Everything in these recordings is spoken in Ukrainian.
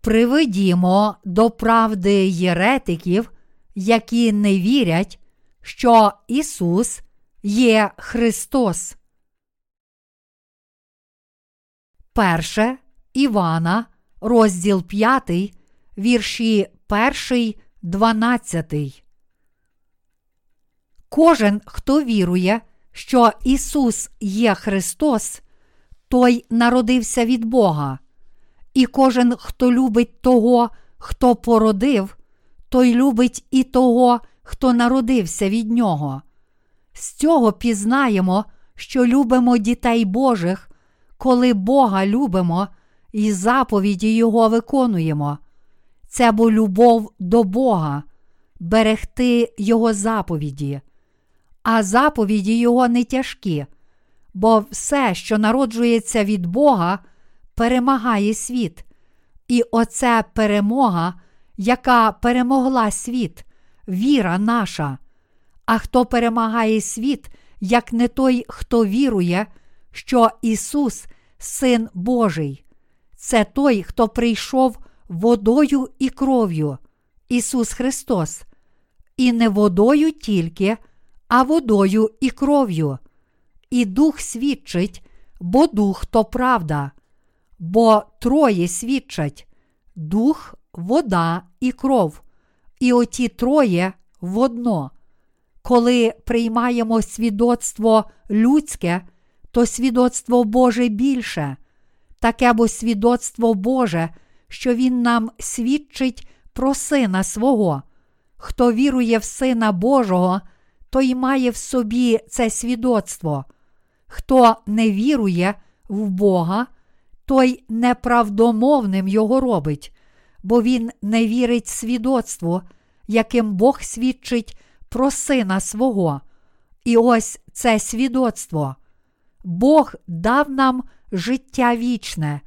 Приведімо до правди єретиків, які не вірять, що Ісус є Христос. Перше Івана, розділ 5, вірші 1, 12. Кожен, хто вірує, що Ісус є Христос, той народився від Бога. І кожен, хто любить того, хто породив, той любить і того, хто народився від нього. З цього пізнаємо, що любимо дітей Божих, коли Бога любимо і заповіді Його виконуємо. Це бо любов до Бога, берегти Його заповіді, а заповіді Його не тяжкі, бо все, що народжується від Бога, перемагає світ. І оце перемога, яка перемогла світ, віра наша. А хто перемагає світ, як не той, хто вірує, що Ісус, Син Божий, це той, хто прийшов водою і кров'ю, Ісус Христос, і не водою тільки, а водою і кров'ю. І Дух свідчить, бо Дух то правда, бо троє свідчать дух, вода і кров, і оті троє водно. Коли приймаємо свідоцтво людське, то свідоцтво Боже більше, таке бо свідоцтво Боже, що Він нам свідчить про Сина свого. Хто вірує в Сина Божого, той має в собі це свідоцтво. Хто не вірує в Бога, той неправдомовним його робить, бо він не вірить свідоцтву, яким Бог свідчить про сина свого. І ось це свідоцтво. Бог дав нам життя вічне,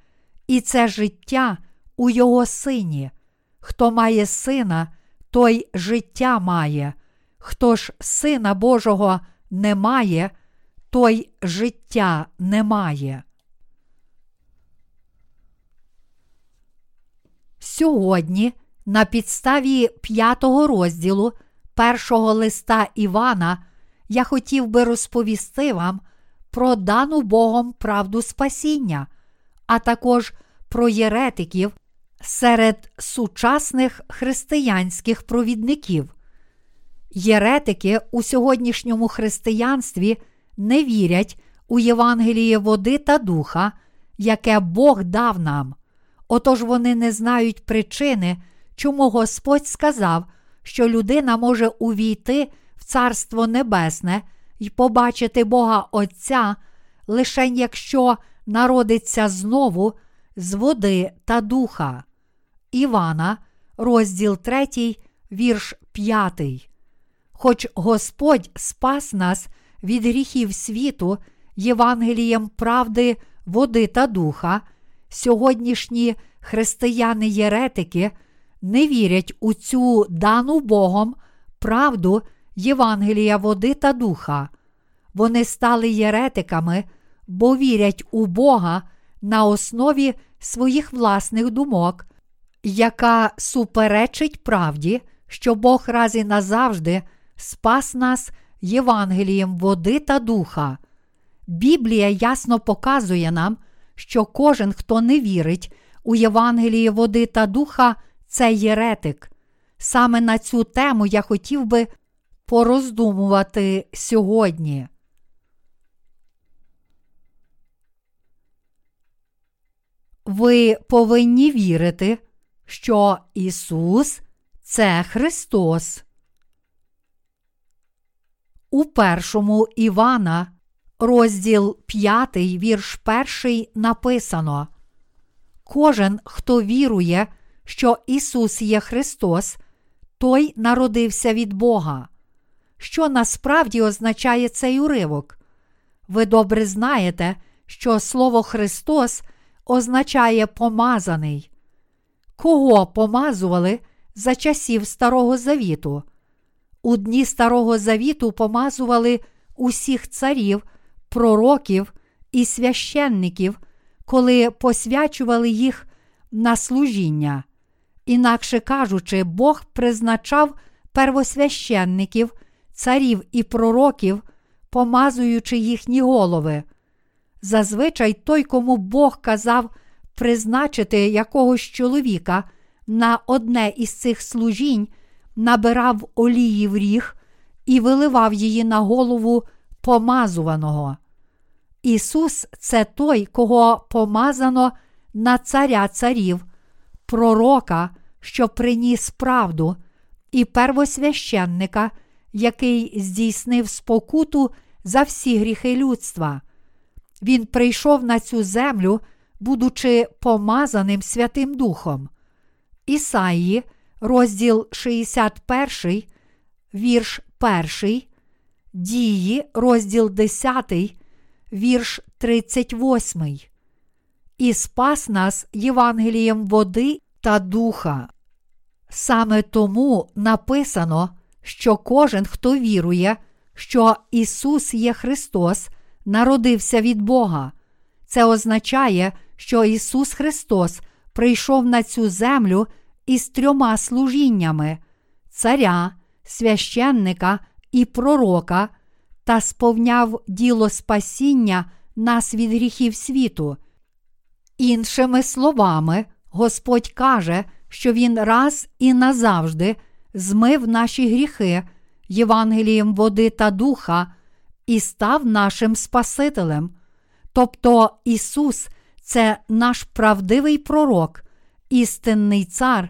і це життя у Його сині. Хто має сина, той життя має. Хто ж сина Божого не має, той життя не має. Сьогодні, на підставі п'ятого розділу першого листа Івана, я хотів би розповісти вам про дану Богом правду спасіння, а також про єретиків серед сучасних християнських провідників. Єретики у сьогоднішньому християнстві не вірять у Євангеліє води та духа, яке Бог дав нам. Отож вони не знають причини, чому Господь сказав, що людина може увійти в Царство Небесне і побачити Бога Отця, лише якщо народиться знову з води та духа. Івана, розділ 3, вірш 5. Хоч Господь спас нас від гріхів світу Євангелієм правди, води та духа, сьогоднішні християни-єретики не вірять у цю дану Богом правду Євангелія води та духа. Вони стали єретиками, бо вірять у Бога на основі своїх власних думок, яка суперечить правді, що Бог раз і назавжди спас нас Євангелієм води та духа. Біблія ясно показує нам, що кожен, хто не вірить у Євангеліє води та духа, це єретик. Саме на цю тему я хотів би пороздумувати сьогодні. Ви повинні вірити, що Ісус це Христос. У першому Івана, розділ 5, вірш 1 написано: Кожен, хто вірує, що Ісус є Христос, той народився від Бога. Що насправді означає цей уривок? Ви добре знаєте, що слово Христос означає помазаний. Кого помазували за часів Старого Завіту? У дні Старого Завіту помазували усіх царів, пророків і священників, коли посвячували їх на служіння. Інакше кажучи, Бог призначав первосвященників, царів і пророків, помазуючи їхні голови. Зазвичай той, кому Бог казав призначити якогось чоловіка на одне із цих служінь, набирав олії в ріг і виливав її на голову помазуваного. Ісус це той, кого помазано на царя царів, пророка, що приніс правду, і первосвященника, який здійснив спокуту за всі гріхи людства. Він прийшов на цю землю, будучи помазаним Святим Духом. Ісаї, розділ 61, вірш 1, Дії, розділ 10, вірш 38. І спас нас Євангелієм води та духа. Саме тому написано, що кожен, хто вірує, що Ісус є Христос, народився від Бога. Це означає, що Ісус Христос прийшов на цю землю із трьома служіннями царя, священника і пророка та сповняв діло спасіння нас від гріхів світу. Іншими словами, Господь каже, що Він раз і назавжди змив наші гріхи Євангелієм води та духа і став нашим Спасителем. Тобто Ісус це наш правдивий пророк, істинний цар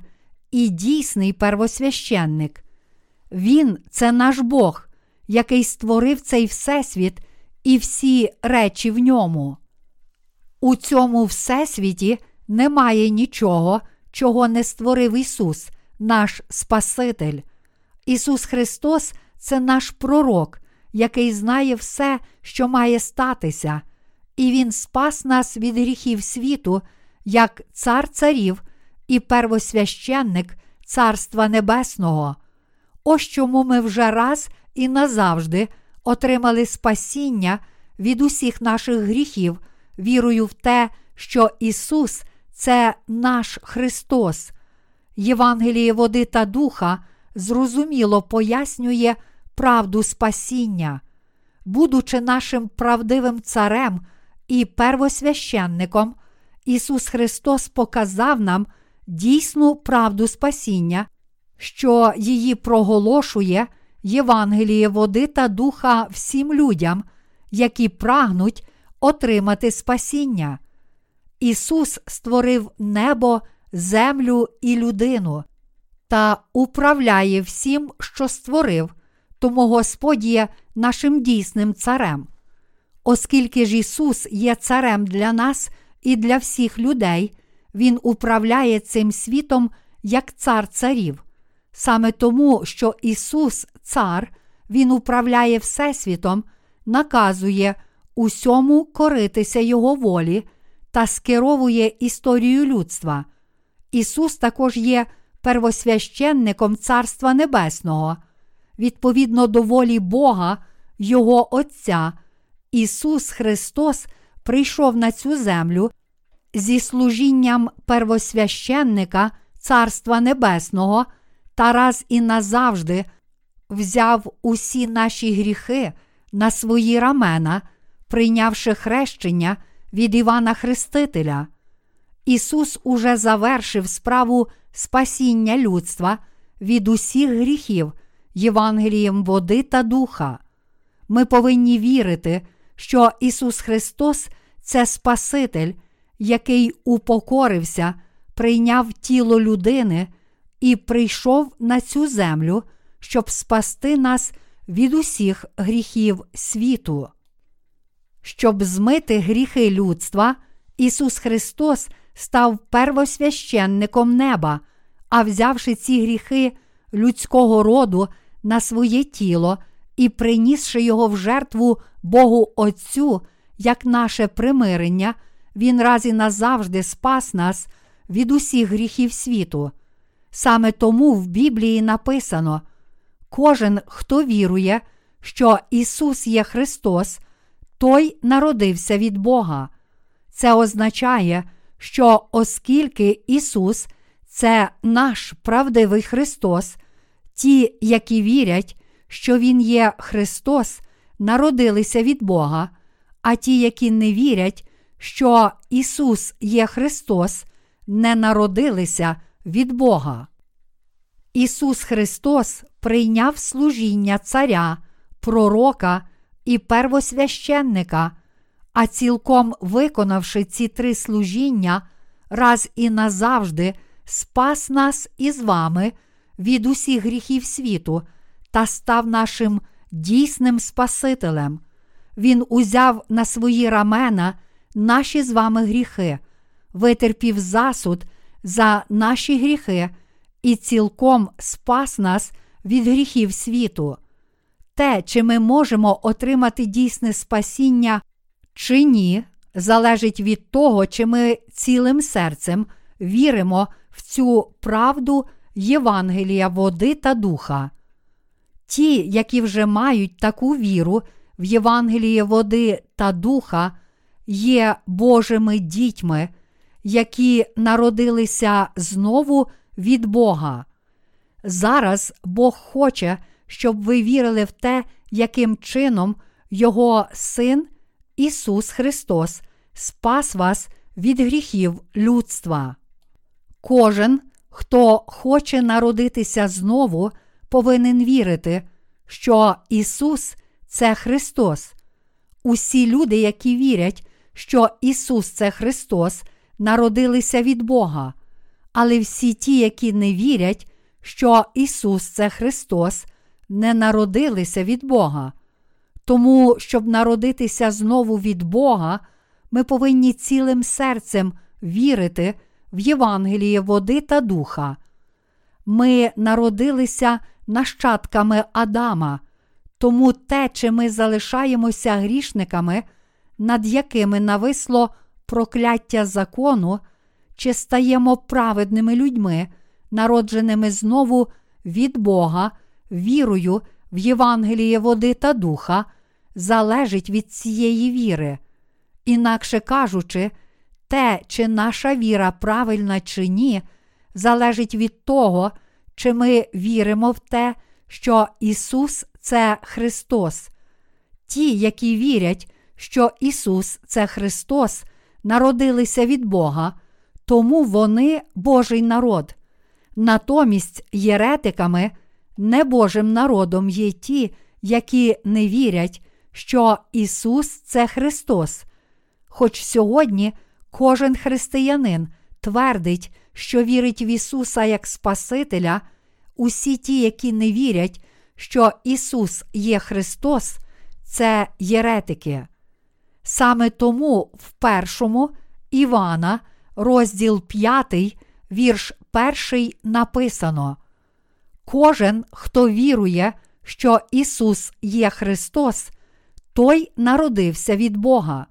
і дійсний первосвященник. Він це наш Бог, який створив цей Всесвіт і всі речі в ньому. У цьому Всесвіті немає нічого, чого не створив Ісус, наш Спаситель. Ісус Христос це наш пророк, який знає все, що має статися, і Він спас нас від гріхів світу, як цар царів і первосвященник Царства Небесного. Ось чому ми вже раз і назавжди отримали спасіння від усіх наших гріхів, вірою в те, що Ісус це наш Христос. Євангеліє води та духа зрозуміло пояснює правду спасіння, будучи нашим правдивим царем і первосвященником, Ісус Христос показав нам дійсну правду спасіння, що її проголошує Євангеліє води та духа всім людям, які прагнуть отримати спасіння. Ісус створив небо, землю і людину та управляє всім, що створив, тому Господь є нашим дійсним царем. Оскільки ж Ісус є царем для нас і для всіх людей, Він управляє цим світом як цар царів. Саме тому, що Ісус, Цар, Він управляє Всесвітом, наказує усьому коритися Його волі та скеровує історію людства. Ісус також є первосвященником Царства Небесного, відповідно до волі Бога, Його Отця. Ісус Христос прийшов на цю землю зі служінням первосвященника Царства Небесного та раз і назавжди взяв усі наші гріхи на свої рамена, прийнявши хрещення від Івана Хрестителя. Ісус уже завершив справу спасіння людства від усіх гріхів Євангелієм води та духа. Ми повинні вірити, що Ісус Христос це Спаситель, який упокорився, прийняв тіло людини і прийшов на цю землю, щоб спасти нас від усіх гріхів світу. Щоб змити гріхи людства, Ісус Христос став первосвященником неба, а взявши ці гріхи людського роду на своє тіло і принісши його в жертву Богу Отцю, як наше примирення, Він раз і назавжди спас нас від усіх гріхів світу. Саме тому в Біблії написано: кожен, хто вірує, що Ісус є Христос, той народився від Бога. Це означає, що оскільки Ісус це наш правдивий Христос, ті, які вірять, що Він є Христос, народилися від Бога, а ті, які не вірять, що Ісус є Христос, не народилися від Бога. Ісус Христос прийняв служіння Царя, Пророка і первосвященника, а цілком виконавши ці три служіння, раз і назавжди спас нас із вами від усіх гріхів світу та став нашим дійсним Спасителем. Він узяв на свої рамена наші з вами гріхи, витерпів засуд за наші гріхи і цілком спас нас від гріхів світу. Те, чи ми можемо отримати дійсне спасіння чи ні, залежить від того, чи ми цілим серцем віримо в цю правду Євангелія, води та духа. Ті, які вже мають таку віру в Євангеліє води та духа, є Божими дітьми, які народилися знову від Бога. Зараз Бог хоче, щоб ви вірили в те, яким чином Його Син Ісус Христос спас вас від гріхів людства. Кожен, хто хоче народитися знову, повинен вірити, що Ісус це Христос. Усі люди, які вірять, що Ісус це Христос, народилися від Бога. Але всі ті, які не вірять, що Ісус це Христос, не народилися від Бога. Тому, щоб народитися знову від Бога, ми повинні цілим серцем вірити в Євангеліє води та духа. Ми народилися нащадками Адама, тому те, чи ми залишаємося грішниками, над якими нависло прокляття закону, чи стаємо праведними людьми, народженими знову від Бога, вірою в Євангеліє води та духа, залежить від цієї віри. Інакше кажучи, те, чи наша віра правильна чи ні, залежить від того, чи ми віримо в те, що Ісус це Христос. Ті, які вірять, що Ісус це Христос, народилися від Бога, тому вони Божий народ. Натомість єретиками, небожим народом є ті, які не вірять, що Ісус це Христос. Хоч сьогодні кожен християнин твердить, що вірить в Ісуса як Спасителя, усі ті, які не вірять, що Ісус є Христос, це єретики. Саме тому в першому Івана, розділ 5, вірш 1 написано: Кожен, хто вірує, що Ісус є Христос, той народився від Бога.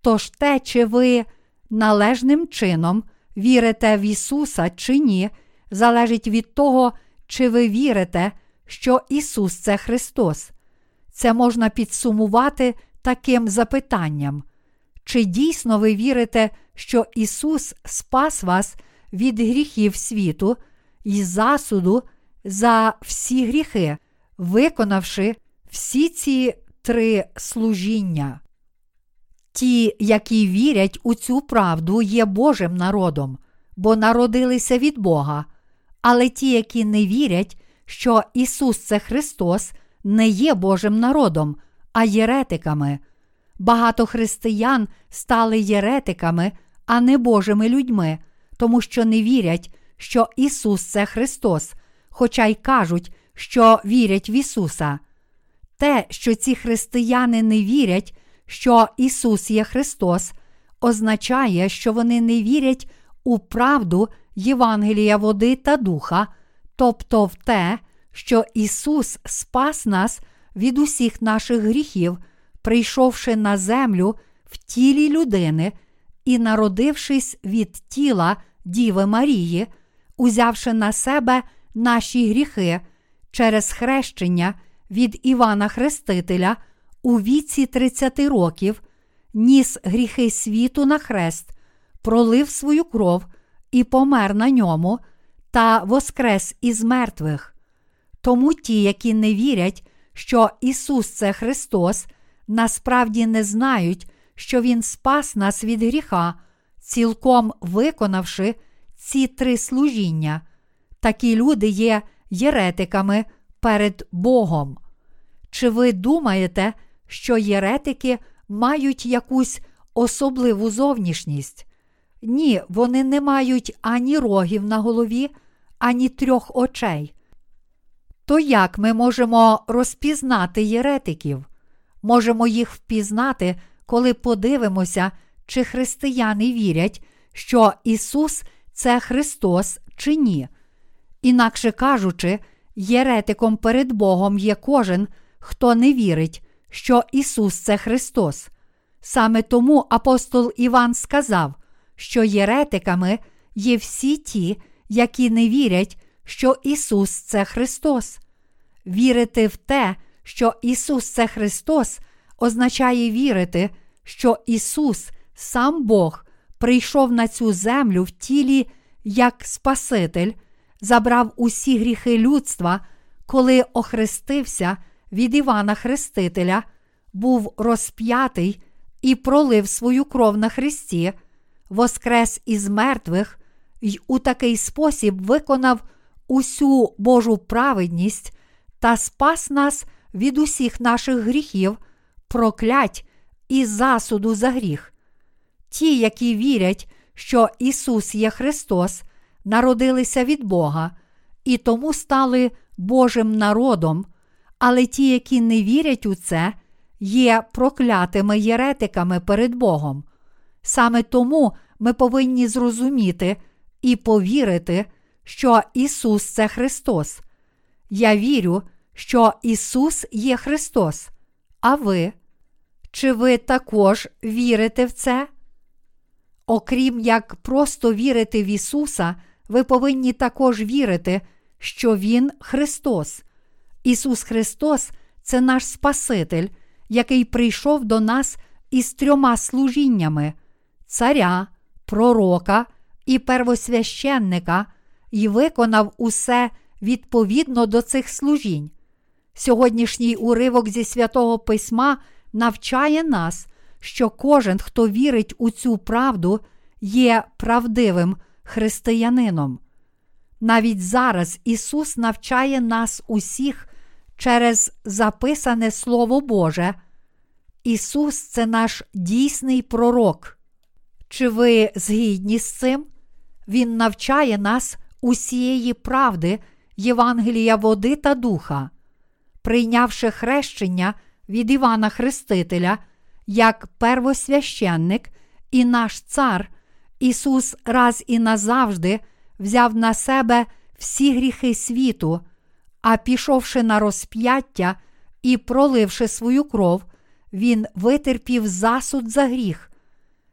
Тож те, чи ви належним чином вірите в Ісуса чи ні, залежить від того, чи ви вірите, що Ісус це Христос. Це можна підсумувати таким запитанням. Чи дійсно ви вірите, що Ісус спас вас від гріхів світу і засуду за всі гріхи, виконавши всі ці три служіння? Ті, які вірять у цю правду, є Божим народом, бо народилися від Бога, але ті, які не вірять, що Ісус це Христос, не є Божим народом, а єретиками. Багато християн стали єретиками, а не Божими людьми, тому що не вірять, що Ісус це Христос, хоча й кажуть, що вірять в Ісуса. Те, що ці християни не вірять, що Ісус є Христос, означає, що вони не вірять у правду Євангелія води та духа, тобто в те, що Ісус спас нас від усіх наших гріхів, прийшовши на землю в тілі людини і народившись від тіла Діви Марії, узявши на себе наші гріхи через хрещення від Івана Хрестителя у віці 30 років, ніс гріхи світу на хрест, пролив свою кров і помер на ньому та воскрес із мертвих. Тому ті, які не вірять, що Ісус це Христос, насправді не знають, що Він спас нас від гріха, цілком виконавши ці три служіння. Такі люди є єретиками перед Богом. Чи ви думаєте, що єретики мають якусь особливу зовнішність? Ні, вони не мають ані рогів на голові, ані трьох очей. То як ми можемо розпізнати єретиків? Можемо їх впізнати, коли подивимося, чи християни вірять, що Ісус це Христос чи ні. Інакше кажучи, єретиком перед Богом є кожен, хто не вірить, що Ісус це Христос. Саме тому апостол Іван сказав, що єретиками є всі ті, які не вірять, що Ісус це Христос. Вірити в те, що Ісус це Христос, означає вірити, що Ісус, сам Бог, прийшов на цю землю в тілі як Спаситель, забрав усі гріхи людства, коли охрестився від Івана Хрестителя, був розп'ятий і пролив свою кров на Христі, воскрес із мертвих й у такий спосіб виконав усю Божу праведність та спас нас від усіх наших гріхів, проклять і засуду за гріх. Ті, які вірять, що Ісус є Христос, народилися від Бога і тому стали Божим народом, але ті, які не вірять у це, є проклятими єретиками перед Богом. Саме тому ми повинні зрозуміти і повірити, що Ісус це Христос. Я вірю, що Ісус є Христос. А ви? Чи ви також вірите в це? Окрім як просто вірити в Ісуса, ви повинні також вірити, що Він Христос. Ісус Христос це наш Спаситель, який прийшов до нас із трьома служіннями царя, пророка і первосвященника, і виконав усе відповідно до цих служінь. Сьогоднішній уривок зі святого Письма навчає нас, що кожен, хто вірить у цю правду, є правдивим християнином. Навіть зараз Ісус навчає нас усіх через записане Слово Боже. Ісус це наш дійсний пророк. Чи ви згідні з цим? Він навчає нас усієї правди Євангелія води та духа, прийнявши хрещення від Івана Хрестителя як первосвященник і наш цар, Ісус раз і назавжди взяв на себе всі гріхи світу, а пішовши на розп'яття і проливши свою кров, Він витерпів засуд за гріх.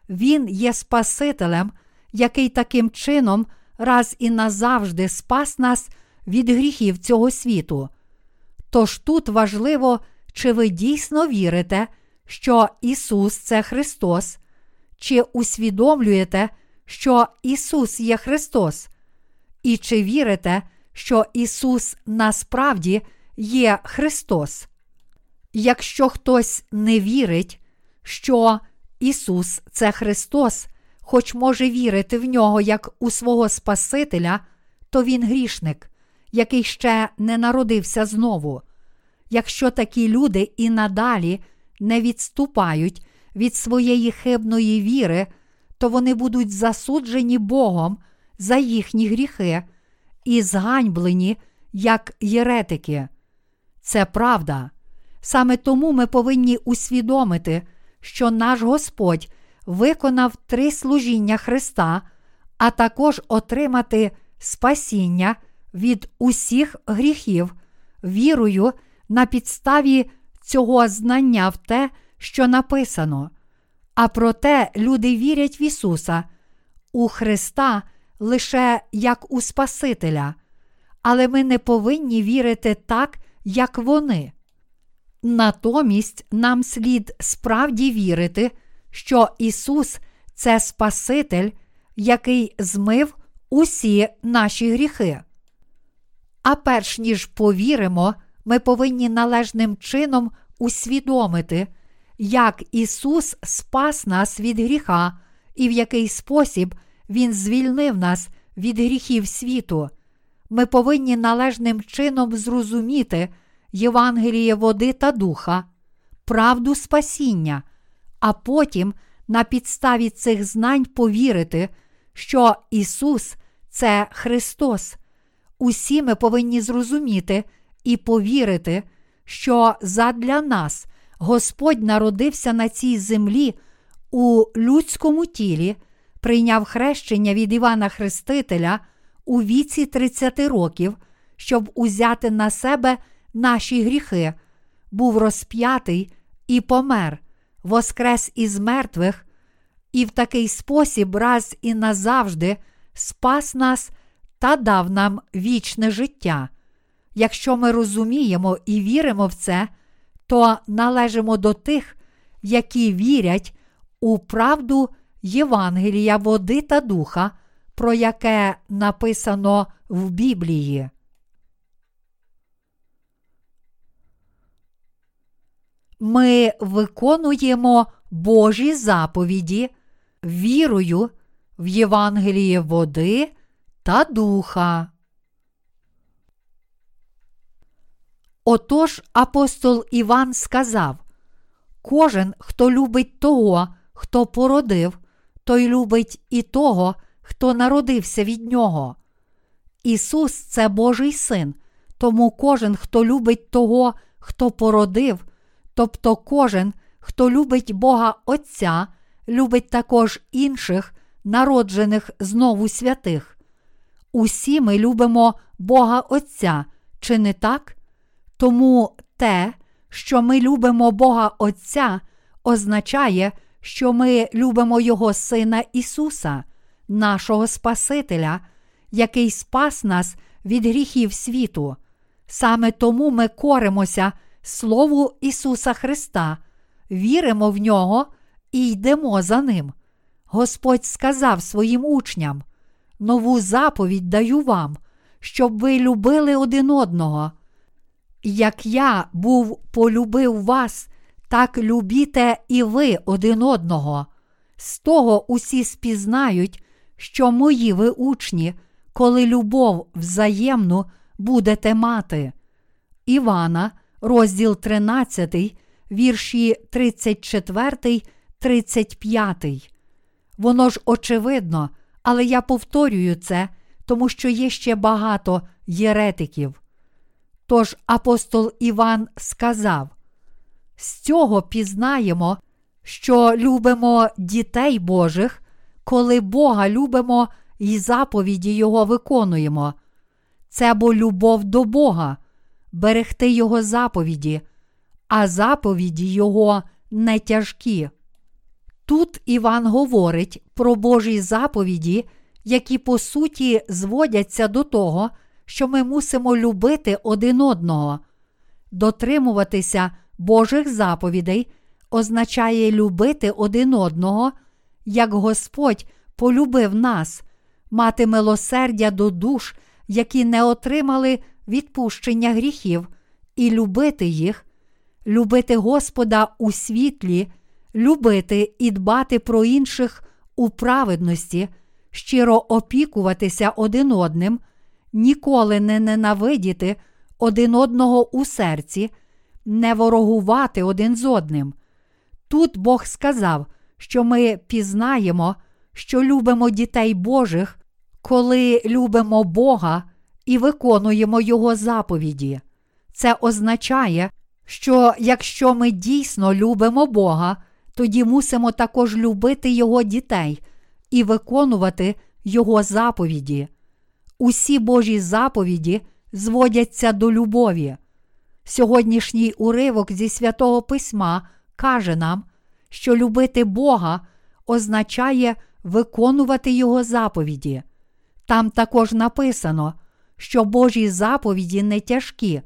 Він є Спасителем, який таким чином раз і назавжди спас нас від гріхів цього світу. Тож тут важливо, чи ви дійсно вірите, що Ісус це Христос, чи усвідомлюєте, що Ісус є Христос, і чи вірите, що Ісус насправді є Христос? Якщо хтось не вірить, що Ісус це Христос, хоч може вірити в нього як у свого Спасителя, то він грішник, який ще не народився знову. Якщо такі люди і надалі не відступають від своєї хибної віри, то вони будуть засуджені Богом за їхні гріхи і зганьблені як єретики. Це правда. Саме тому ми повинні усвідомити, що наш Господь виконав три служіння Христа, а також отримати спасіння від усіх гріхів, вірою на підставі цього знання в те, що написано. А проте люди вірять в Ісуса, у Христа лише як у Спасителя, але ми не повинні вірити так, як вони. Натомість нам слід справді вірити, що Ісус це Спаситель, який змив усі наші гріхи. А перш ніж повіримо, ми повинні належним чином усвідомити, як Ісус спас нас від гріха і в який спосіб Він звільнив нас від гріхів світу. Ми повинні належним чином зрозуміти Євангеліє води та духа, правду спасіння, а потім на підставі цих знань повірити, що Ісус це Христос. Усі ми повинні зрозуміти і повірити, що задля нас Господь народився на цій землі у людському тілі, прийняв хрещення від Івана Хрестителя у віці 30 років, щоб узяти на себе наші гріхи, був розп'ятий і помер, воскрес із мертвих, і в такий спосіб раз і назавжди спас нас та дав нам вічне життя. Якщо ми розуміємо і віримо в це, то належимо до тих, які вірять у правду Євангелія, води та духа, про яке написано в Біблії. Ми виконуємо Божі заповіді вірою в Євангеліє води та духа. Отож апостол Іван сказав: Кожен, хто любить того, хто породив, той любить і того, хто народився від нього. Ісус це Божий син, тому кожен, хто любить того, хто породив, тобто кожен, хто любить Бога Отця, любить також інших, народжених знову святих. Усі ми любимо Бога Отця, чи не так? Тому те, що ми любимо Бога Отця, означає, що ми любимо Його Сина Ісуса, нашого Спасителя, який спас нас від гріхів світу. Саме тому ми коримося Слову Ісуса Христа, віримо в нього і йдемо за Ним. Господь сказав своїм учням: Нову заповідь даю вам, щоб ви любили один одного. Як я був полюбив вас, так любіте і ви один одного. З того усі спізнають, що мої ви учні, коли любов взаємну будете мати. Івана, розділ 13, вірші 34, 35. Воно ж очевидно, але я повторюю це, тому що є ще багато єретиків. Тож апостол Іван сказав: з цього пізнаємо, що любимо дітей Божих, коли Бога любимо і заповіді Його виконуємо. Це бо любов до Бога, берегти Його заповіді, а заповіді Його не тяжкі. Тут Іван говорить про Божі заповіді, які по суті зводяться до того, що ми мусимо любити один одного. Дотримуватися Божих заповідей означає любити один одного, як Господь полюбив нас, мати милосердя до душ, які не отримали відпущення гріхів, і любити їх, любити Господа у світлі, любити і дбати про інших у праведності, щиро опікуватися один одним, ніколи не ненавидіти один одного у серці, не ворогувати один з одним. Тут Бог сказав, що ми пізнаємо, що любимо дітей Божих, коли любимо Бога і виконуємо Його заповіді. Це означає, що якщо ми дійсно любимо Бога, тоді мусимо також любити Його дітей і виконувати Його заповіді. Усі Божі заповіді зводяться до любові. Сьогоднішній уривок зі святого Письма каже нам, що любити Бога означає виконувати Його заповіді. Там також написано, що Божі заповіді не тяжкі,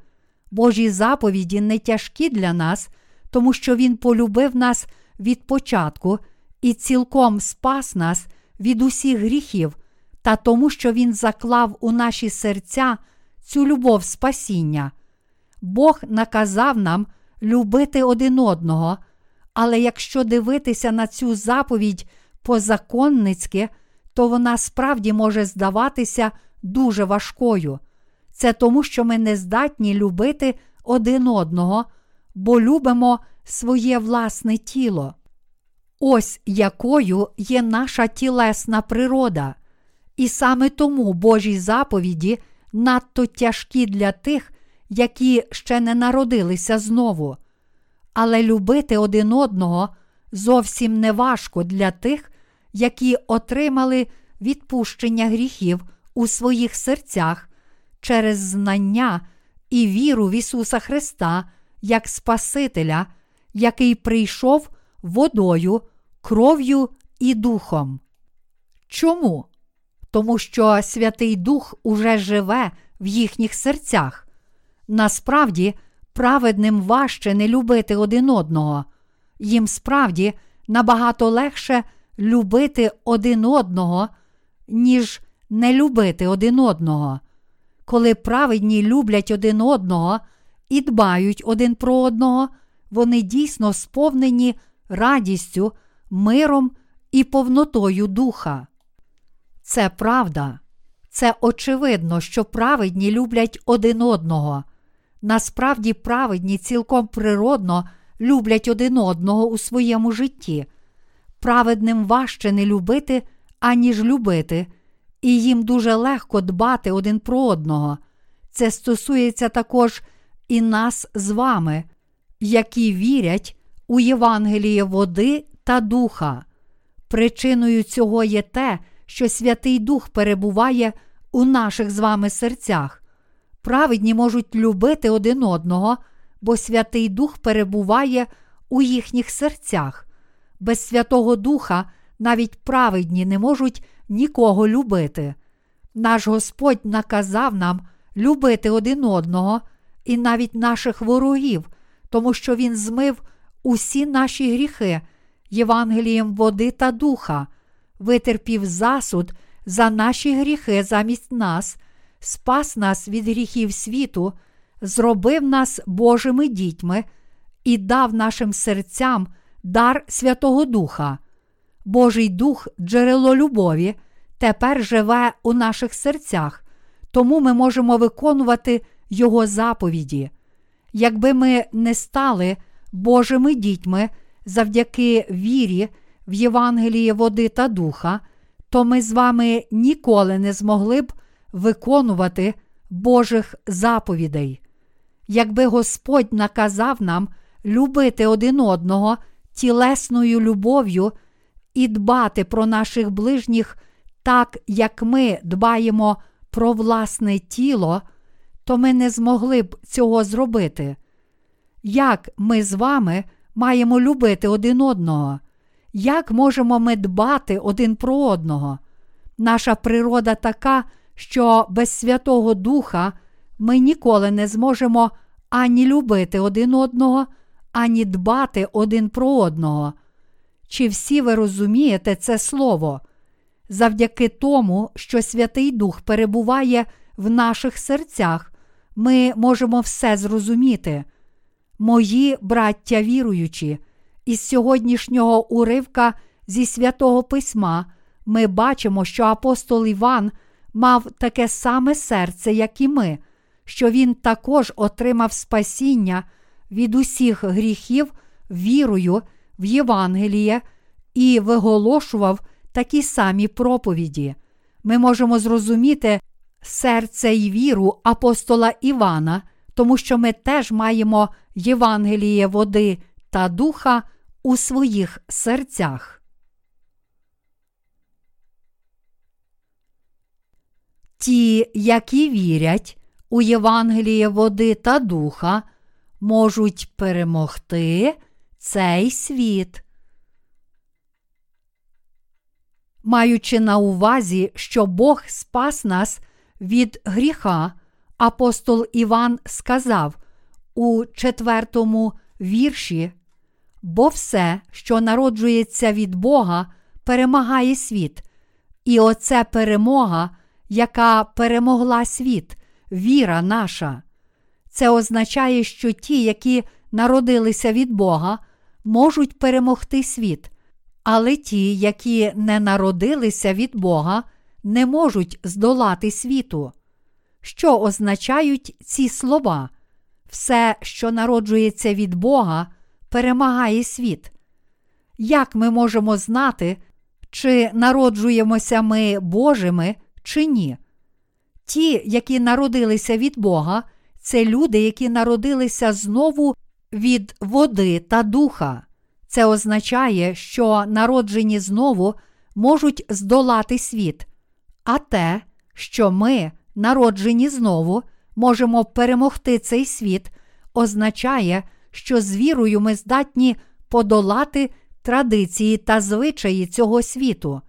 Божі заповіді не тяжкі для нас, тому що Він полюбив нас від початку і цілком спас нас від усіх гріхів, та тому, що Він заклав у наші серця цю любов спасіння. Бог наказав нам любити один одного, але якщо дивитися на цю заповідь позаконницьки, то вона справді може здаватися дуже важкою. Це тому, що ми не здатні любити один одного, бо любимо своє власне тіло. Ось якою є наша тілесна природа. І саме тому Божі заповіді надто тяжкі для тих, які ще не народилися знову. Але любити один одного зовсім не важко для тих, які отримали відпущення гріхів у своїх серцях через знання і віру в Ісуса Христа як Спасителя, який прийшов водою, кров'ю і духом. Чому? Тому що Святий Дух уже живе в їхніх серцях. Насправді, праведним важче не любити один одного. Їм справді набагато легше любити один одного, ніж не любити один одного. Коли праведні люблять один одного і дбають один про одного, вони дійсно сповнені радістю, миром і повнотою духа. Це правда. Це очевидно, що праведні люблять один одного. Насправді, праведні цілком природно люблять один одного у своєму житті. Праведним важче не любити, аніж любити, і їм дуже легко дбати один про одного. Це стосується також і нас з вами, які вірять у Євангеліє води та духа. Причиною цього є те, що Святий Дух перебуває у наших з вами серцях. Праведні можуть любити один одного, бо Святий Дух перебуває у їхніх серцях. Без Святого Духа навіть праведні не можуть нікого любити. Наш Господь наказав нам любити один одного і навіть наших ворогів, тому що Він змив усі наші гріхи Євангелієм води та духа, витерпів засуд за наші гріхи замість нас, спас нас від гріхів світу, зробив нас Божими дітьми і дав нашим серцям дар Святого Духа. Божий Дух, джерело любові, тепер живе у наших серцях, тому ми можемо виконувати Його заповіді. Якби ми не стали Божими дітьми завдяки вірі в Євангеліє води та духа, то ми з вами ніколи не змогли б виконувати Божих заповідей. Якби Господь наказав нам любити один одного тілесною любов'ю і дбати про наших ближніх так, як ми дбаємо про власне тіло, то ми не змогли б цього зробити. Як ми з вами маємо любити один одного? Як можемо ми дбати один про одного? Наша природа така, що без Святого Духа ми ніколи не зможемо ані любити один одного, ані дбати один про одного. Чи всі ви розумієте це слово? Завдяки тому, що Святий Дух перебуває в наших серцях, ми можемо все зрозуміти. Мої браття віруючі, із сьогоднішнього уривка зі святого письма ми бачимо, що апостол Іван мав таке саме серце, як і ми, що він також отримав спасіння від усіх гріхів вірою в Євангеліє і виголошував такі самі проповіді. Ми можемо зрозуміти серце і віру апостола Івана, тому що ми теж маємо Євангеліє води та духа у своїх серцях. Ті, які вірять у Євангеліє води та духа, можуть перемогти цей світ. Маючи на увазі, що Бог спас нас від гріха, апостол Іван сказав у четвертому вірші бо все, що народжується від Бога, перемагає світ. І оце перемога, яка перемогла світ, віра наша. Це означає, що ті, які народилися від Бога, можуть перемогти світ, але ті, які не народилися від Бога, не можуть здолати світу. Що означають ці слова? Все, що народжується від Бога, перемагає світ. Як ми можемо знати, чи народжуємося ми Божими, чи ні? Ті, які народилися від Бога, це люди, які народилися знову від води та духа. Це означає, що народжені знову можуть здолати світ, а те, що ми, народжені знову, можемо перемогти цей світ, означає, що з вірою ми здатні подолати традиції та звичаї цього світу.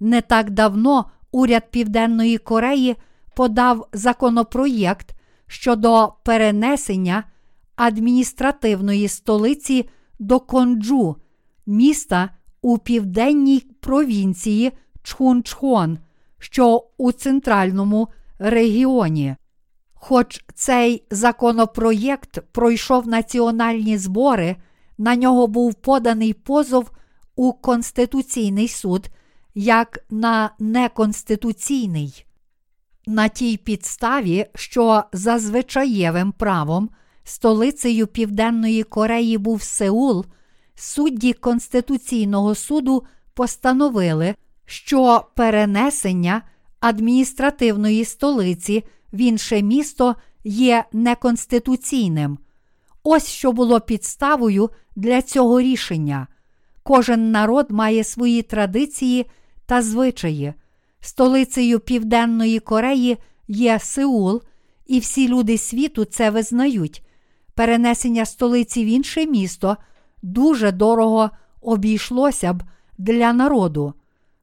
Не так давно уряд Південної Кореї подав законопроєкт щодо перенесення адміністративної столиці до Конджу, міста у південній провінції Чхунчхон, що у центральному регіоні. Хоч цей законопроєкт пройшов національні збори, на нього був поданий позов у Конституційний суд як на неконституційний. На тій підставі, що за звичаєвим правом столицею Південної Кореї був Сеул, судді Конституційного суду постановили, що перенесення адміністративної столиці в інше місто є неконституційним. Ось що було підставою для цього рішення. Кожен народ має свої традиції та звичаї. Столицею Південної Кореї є Сеул, і всі люди світу це визнають. Перенесення столиці в інше місто дуже дорого обійшлося б для народу.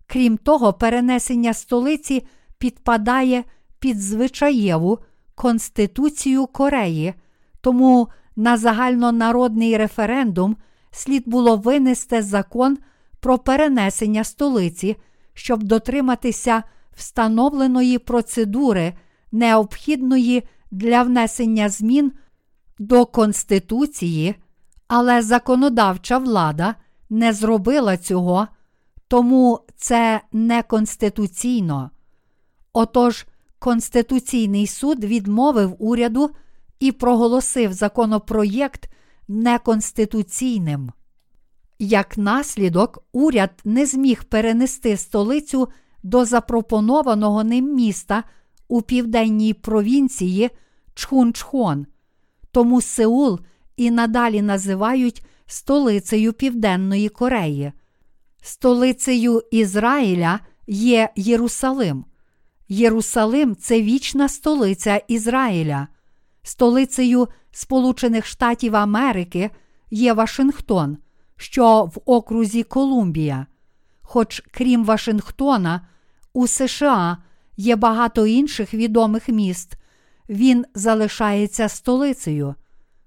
Крім того, перенесення столиці підпадає під звичаєву Конституцію Кореї, тому на загальнонародний референдум слід було винести закон про перенесення столиці, щоб дотриматися встановленої процедури, необхідної для внесення змін до Конституції, але законодавча влада не зробила цього, тому це неконституційно. Отож, Конституційний суд відмовив уряду і проголосив законопроєкт неконституційним. Як наслідок, уряд не зміг перенести столицю до запропонованого ним міста у південній провінції Чхунчхон, тому Сеул і надалі називають столицею Південної Кореї. Столицею Ізраїля є Єрусалим. Єрусалим це вічна столиця Ізраїля. Столицею Сполучених Штатів Америки є Вашингтон, що в окрузі Колумбія. Хоч крім Вашингтона, у США є багато інших відомих міст, він залишається столицею.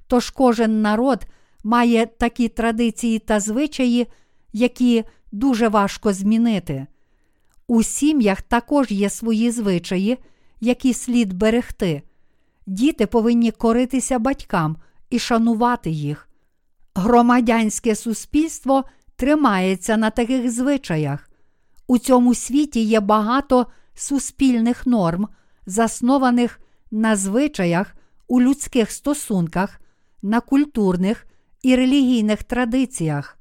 Тож кожен народ має такі традиції та звичаї, які дуже важко змінити. У сім'ях також є свої звичаї, які слід берегти. Діти повинні коритися батькам і шанувати їх. Громадянське суспільство тримається на таких звичаях. У цьому світі є багато суспільних норм, заснованих на звичаях у людських стосунках, на культурних і релігійних традиціях.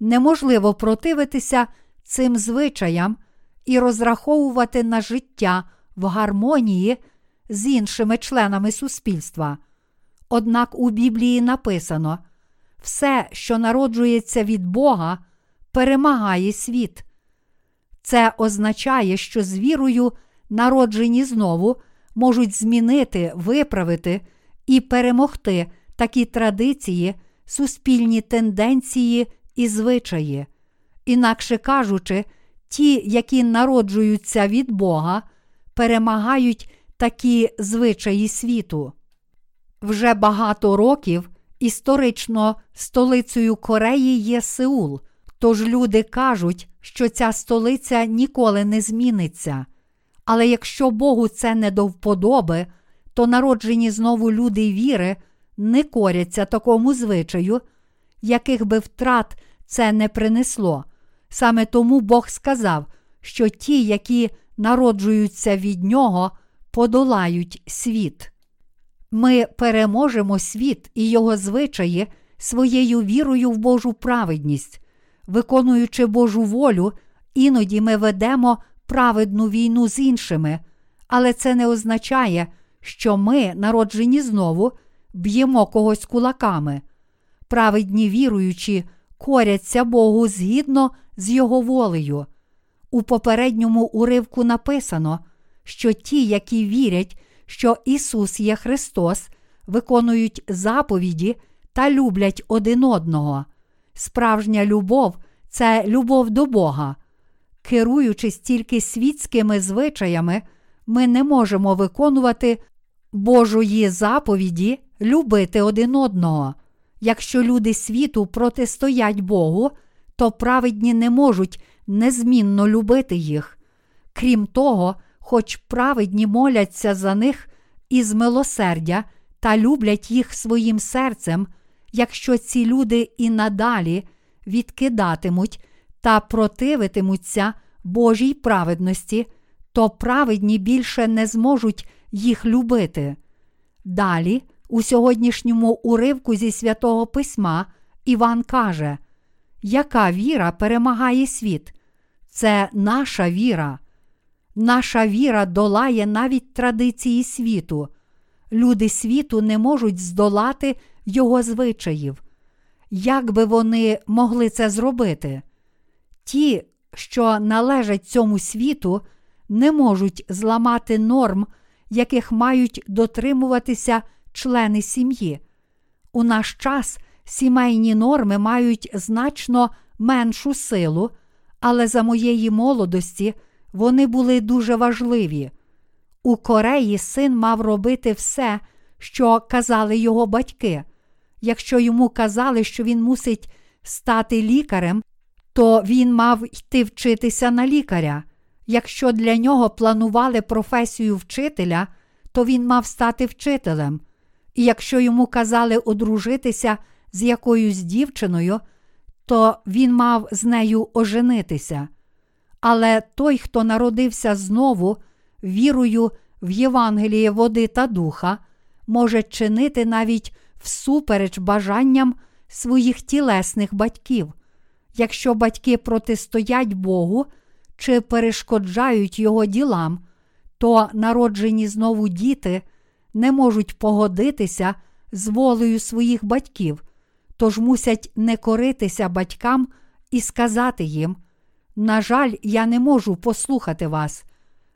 Неможливо противитися цим звичаям і розраховувати на життя в гармонії з іншими членами суспільства. Однак у Біблії написано: все, що народжується від Бога, перемагає світ. Це означає, що з вірою, народжені знову, можуть змінити, виправити і перемогти такі традиції, суспільні тенденції і звичаї. Інакше кажучи, ті, які народжуються від Бога, перемагають такі звичаї світу. Вже багато років Історично столицею Кореї є Сеул, тож люди кажуть, що ця столиця ніколи не зміниться. Але якщо Богу це не до вподоби, то народжені знову люди віри не коряться такому звичаю, яких би втрат це не принесло. Саме тому Бог сказав, що ті, які народжуються від нього, подолають світ. Ми переможемо світ і його звичаї своєю вірою в Божу праведність, виконуючи Божу волю, іноді ми ведемо праведну війну з іншими, але це не означає, що ми, народжені знову, б'ємо когось кулаками. Праведні віруючі коряться Богу згідно з Його волею. У попередньому уривку написано, що ті, які вірять, що Ісус є Христос, виконують заповіді та люблять один одного. Справжня любов це любов до Бога. Керуючись тільки світськими звичаями, ми не можемо виконувати Божої заповіді любити один одного. Якщо люди світу протистоять Богу, то праведні не можуть незмінно любити їх. Крім того, хоч праведні моляться за них із милосердя та люблять їх своїм серцем, якщо ці люди і надалі відкидатимуть та противитимуться Божій праведності, то праведні більше не зможуть їх любити. Далі, у сьогоднішньому уривку зі святого Письма, Іван каже, яка віра перемагає світ? Це наша віра. Наша віра долає навіть традиції світу. Люди світу не можуть здолати його звичаїв. Як би вони могли це зробити? Ті, що належать цьому світу, не можуть зламати норм, яких мають дотримуватися члени сім'ї. У наш час сімейні норми мають значно меншу силу, але за моєї молодості вони були дуже важливі. У Кореї син мав робити все, що казали його батьки. Якщо йому казали, що він мусить стати лікарем, то він мав йти вчитися на лікаря. Якщо для нього планували професію вчителя, то він мав стати вчителем. І якщо йому казали одружитися з якоюсь дівчиною, то він мав з нею оженитися. Але той, хто народився знову, вірою в Євангеліє води та духа, може чинити навіть всупереч бажанням своїх тілесних батьків. Якщо батьки протистоять Богу чи перешкоджають Його ділам, то народжені знову діти не можуть погодитися з волею своїх батьків, тож мусять не коритися батькам і сказати їм: на жаль, я не можу послухати вас.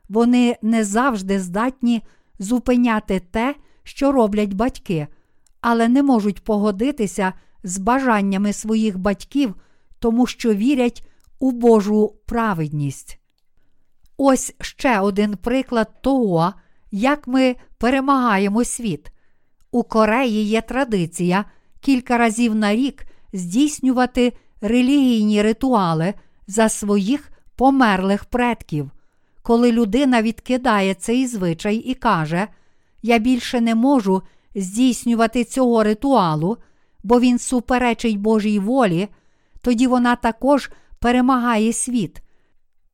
Вони не завжди здатні зупиняти те, що роблять батьки, але не можуть погодитися з бажаннями своїх батьків, тому що вірять у Божу праведність. Ось ще один приклад того, як ми перемагаємо світ. У Кореї є традиція кілька разів на рік здійснювати релігійні ритуали за своїх померлих предків. Коли людина відкидає цей звичай і каже, Я більше не можу здійснювати цього ритуалу, бо він суперечить Божій волі, тоді вона також перемагає світ.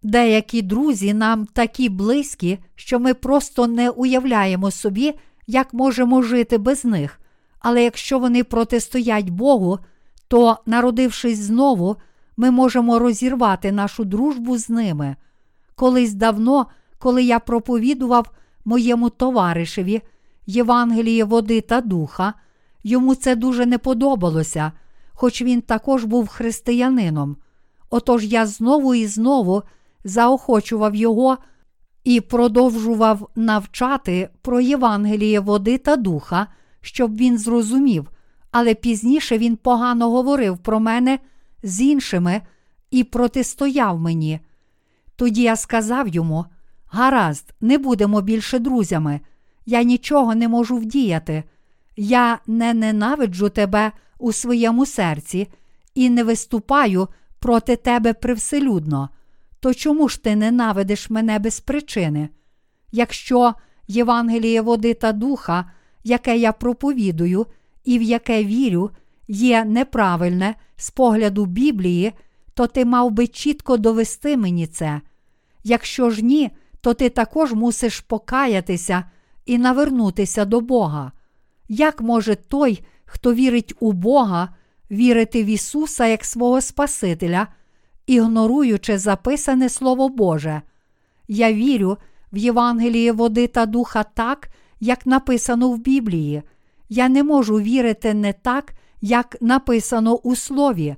Деякі друзі нам такі близькі, що ми просто не уявляємо собі, як можемо жити без них. Але якщо вони протистоять Богу, то, народившись знову, ми можемо розірвати нашу дружбу з ними. Колись давно, коли я проповідував моєму товаришеві Євангеліє води та духа, йому це дуже не подобалося, хоч він також був християнином. Отож я знову і знову заохочував його і продовжував навчати про Євангеліє води та духа, щоб він зрозумів, але пізніше він погано говорив про мене з іншими і протистояв мені. Тоді я сказав йому: Гаразд, не будемо більше друзями, я нічого не можу вдіяти. Я не ненавиджу тебе у своєму серці і не виступаю проти тебе привселюдно, то чому ж ти ненавидиш мене без причини? Якщо Євангеліє води та духа, яке я проповідую і в яке вірю, є неправильне з погляду Біблії, то ти мав би чітко довести мені це. Якщо ж ні, то ти також мусиш покаятися і навернутися до Бога. Як може той, хто вірить у Бога, вірити в Ісуса як свого Спасителя, ігноруючи записане Слово Боже? Я вірю в Євангеліє води та духа так, як написано в Біблії. Я не можу вірити не так, як написано у Слові.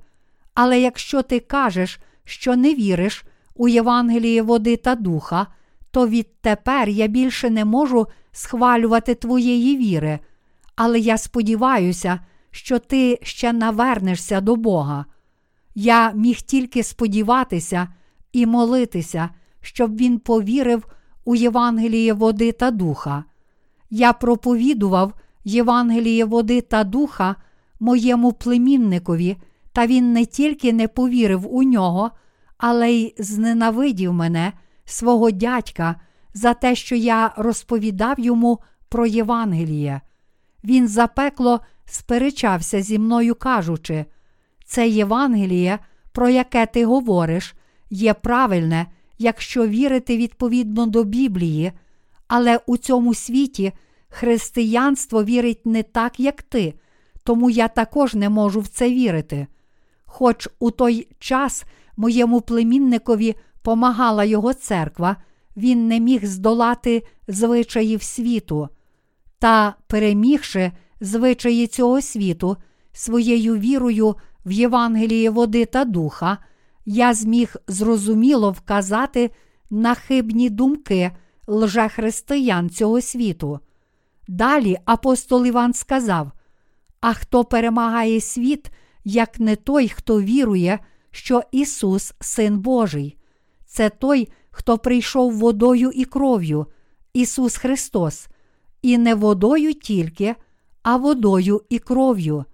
Але якщо ти кажеш, що не віриш у Євангеліє води та духа, то відтепер я більше не можу схвалювати твоєї віри. Але я сподіваюся, що ти ще навернешся до Бога. Я міг тільки сподіватися і молитися, щоб він повірив у Євангеліє води та духа. Я проповідував Євангеліє води та духа моєму племінникові, та він не тільки не повірив у нього, але й зненавидів мене, свого дядька, за те, що я розповідав йому про Євангеліє. Він запекло сперечався зі мною, кажучи, це Євангеліє, про яке ти говориш, є правильне, якщо вірити відповідно до Біблії, але у цьому світі християнство вірить не так, як ти, тому я також не можу в це вірити. Хоч у той час моєму племінникові помагала його церква, він не міг здолати звичаїв світу. Та, перемігши звичаї цього світу своєю вірою в Євангеліє води та духа, я зміг зрозуміло вказати на хибні думки лжехристиян цього світу. Далі апостол Іван сказав: А хто перемагає світ, як не той, хто вірує, що Ісус Син Божий, це той, хто прийшов водою і кров'ю, Ісус Христос, і не водою тільки, а водою і кров'ю.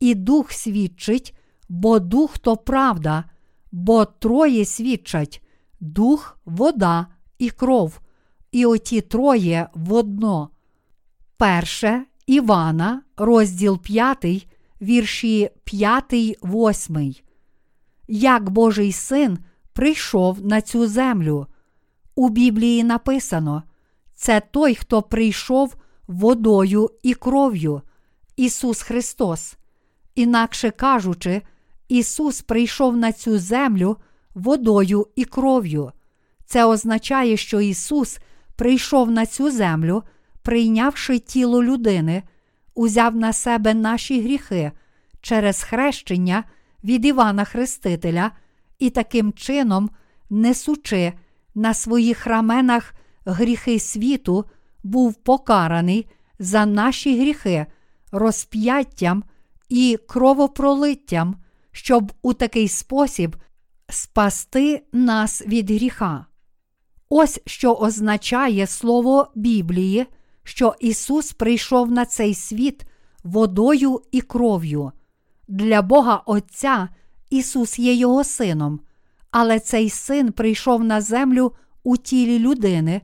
І Дух свідчить, бо Дух то правда, бо троє свідчать дух, вода і кров, і оті троє водно. Перше Івана, розділ 5, вірші 5, 8. Як Божий син прийшов на цю землю. У Біблії написано: це той, хто прийшов водою і кров'ю, Ісус Христос. Інакше кажучи, Ісус прийшов на цю землю водою і кров'ю. Це означає, що Ісус прийшов на цю землю, прийнявши тіло людини, узяв на себе наші гріхи через хрещення від Івана Хрестителя і таким чином, несучи на своїх раменах гріхи світу, був покараний за наші гріхи, розп'яттям і кровопролиттям, щоб у такий спосіб спасти нас від гріха. Ось що означає слово Біблії, що Ісус прийшов на цей світ водою і кров'ю. Для Бога Отця Ісус є Його Сином, але цей син прийшов на землю у тілі людини,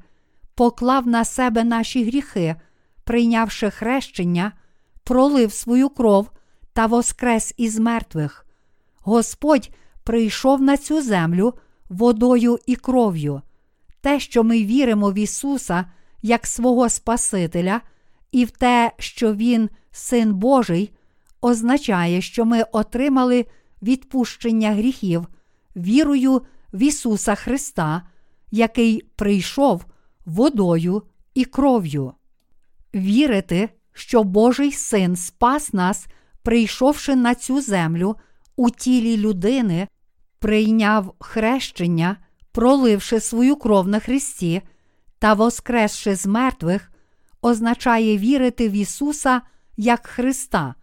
поклав на себе наші гріхи, прийнявши хрещення, пролив свою кров та воскрес із мертвих. Господь прийшов на цю землю водою і кров'ю. Те, що ми віримо в Ісуса як свого Спасителя, і в те, що Він, Син Божий, означає, що ми отримали відпущення гріхів вірою в Ісуса Христа, який прийшов водою і кров'ю. Вірити, що Божий син спас нас, прийшовши на цю землю у тілі людини, прийняв хрещення, проливши свою кров на Христі та воскресши з мертвих, означає вірити в Ісуса як Христа.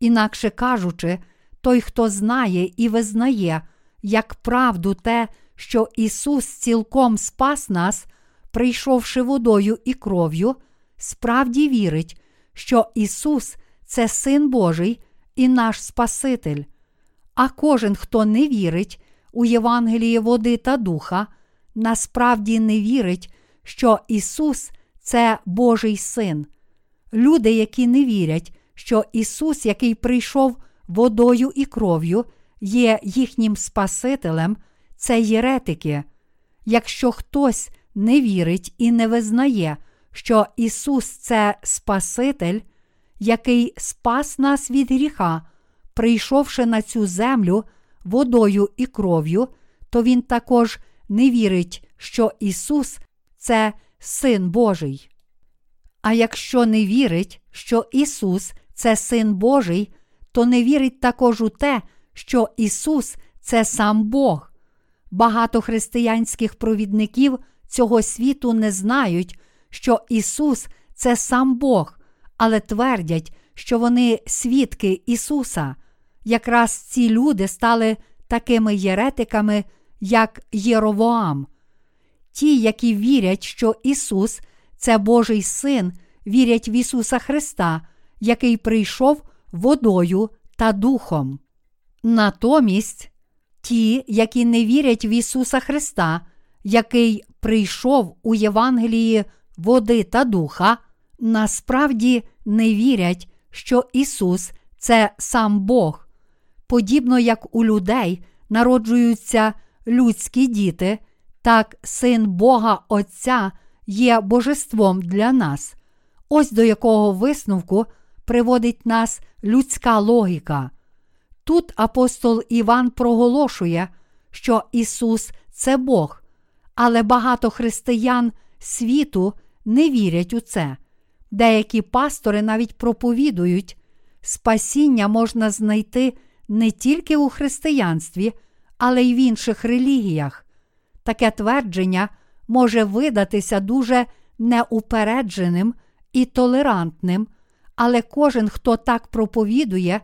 Інакше кажучи, той, хто знає і визнає, як правду те, що Ісус цілком спас нас, прийшовши водою і кров'ю, справді вірить, що Ісус це Син Божий і наш Спаситель. А кожен, хто не вірить у Євангеліє води та духа, насправді не вірить, що Ісус це Божий Син. Люди, які не вірять, що Ісус, який прийшов водою і кров'ю, є їхнім Спасителем, це єретики. Якщо хтось не вірить і не визнає, що Ісус це Спаситель, який спас нас від гріха, прийшовши на цю землю водою і кров'ю, то Він також не вірить, що Ісус це Син Божий. А якщо не вірить, що Ісус це Син Божий, то не вірить також у те, що Ісус це сам Бог. Багато християнських провідників цього світу не знають, що Ісус це сам Бог, але твердять, що вони свідки Ісуса. Якраз ці люди стали такими єретиками, як Єровоам. Ті, які вірять, що Ісус це Божий Син, вірять в Ісуса Христа, який прийшов водою та духом. Натомість ті, які не вірять в Ісуса Христа, який прийшов у Євангелії води та духа, насправді не вірять, що Ісус це сам Бог. Подібно як у людей народжуються людські діти, так син Бога Отця є божеством для нас. Ось до якого висновку приводить нас людська логіка. Тут апостол Іван проголошує, що Ісус це Бог, але багато християн світу не вірять у це. Деякі пастори навіть проповідують, спасіння можна знайти не тільки у християнстві, але й в інших релігіях. Таке твердження може видатися дуже неупередженим і толерантним, але кожен, хто так проповідує,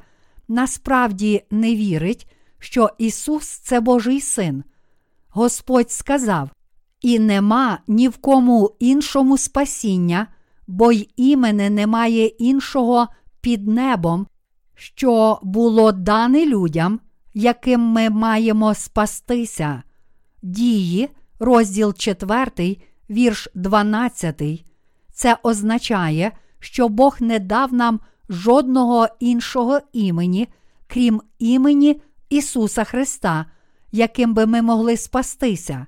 насправді не вірить, що Ісус це Божий Син. Господь сказав: І нема ні в кому іншому спасіння, бо й імени немає іншого під небом, що було дане людям, яким ми маємо спастися. Дії, розділ 4, вірш 12. Це означає, що Бог не дав нам жодного іншого імені, крім імені Ісуса Христа, яким би ми могли спастися.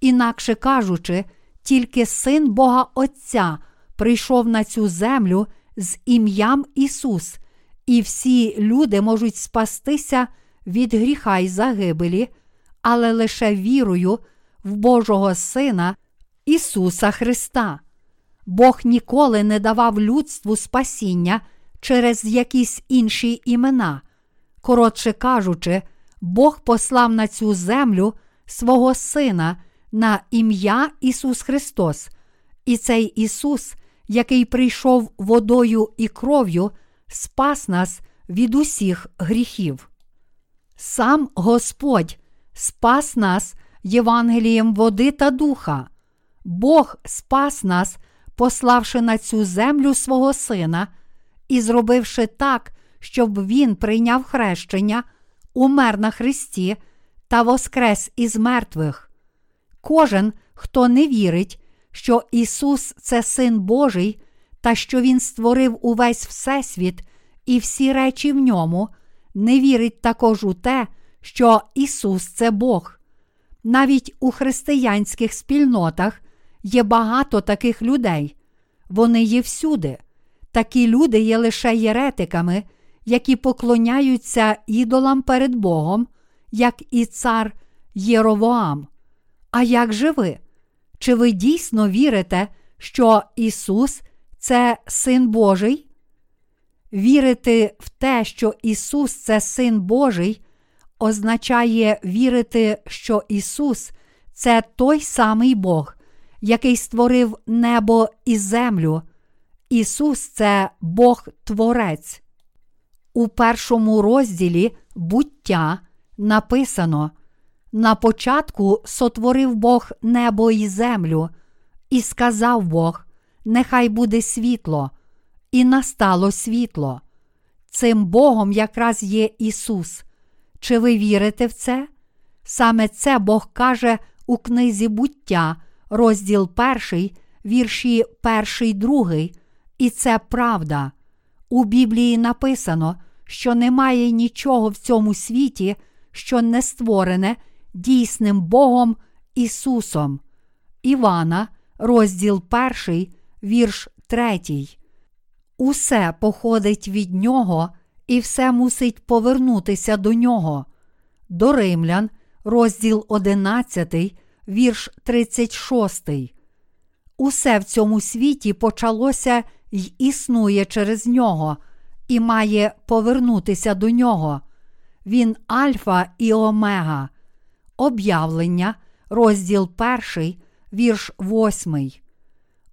Інакше кажучи, тільки Син Бога Отця прийшов на цю землю з ім'ям Ісус, і всі люди можуть спастися від гріха й загибелі, але лише вірою в Божого Сина Ісуса Христа. Бог ніколи не давав людству спасіння через якісь інші імена. Коротше кажучи, Бог послав на цю землю свого Сина на ім'я Ісус Христос, і цей Ісус, який прийшов водою і кров'ю, спас нас від усіх гріхів. Сам Господь спас нас Євангелієм води та духа. Бог спас нас, пославши на цю землю свого Сина і зробивши так, щоб Він прийняв хрещення, умер на Христі та воскрес із мертвих. Кожен, хто не вірить, що Ісус це Син Божий, та що Він створив увесь Всесвіт і всі речі в ньому, не вірить також у те, що Ісус це Бог. Навіть у християнських спільнотах є багато таких людей. Вони є всюди. Такі люди є лише єретиками, які поклоняються ідолам перед Богом, як і цар Єровоам. А як же ви? Чи ви дійсно вірите, що Ісус це Син Божий? Вірити в те, що Ісус це Син Божий, означає вірити, що Ісус це той самий Бог, який створив небо і землю. Ісус це Бог Творець. У першому розділі буття написано: На початку сотворив Бог небо і землю, і сказав Бог: Нехай буде світло, і настало світло. Цим Богом якраз є Ісус. Чи ви вірите в це? Саме це Бог каже у книзі буття, розділ перший, вірші перший, другий, і це правда. У Біблії написано, що немає нічого в цьому світі, що не створене дійсним Богом Ісусом. Івана, розділ перший, вірш третій. Усе походить від Нього, і все мусить повернутися до Нього. До Римлян, розділ 11, вірш 36. Усе в цьому світі почалося й існує через нього, і має повернутися до нього. Він Альфа і Омега. Об'явлення, розділ 1, вірш 8.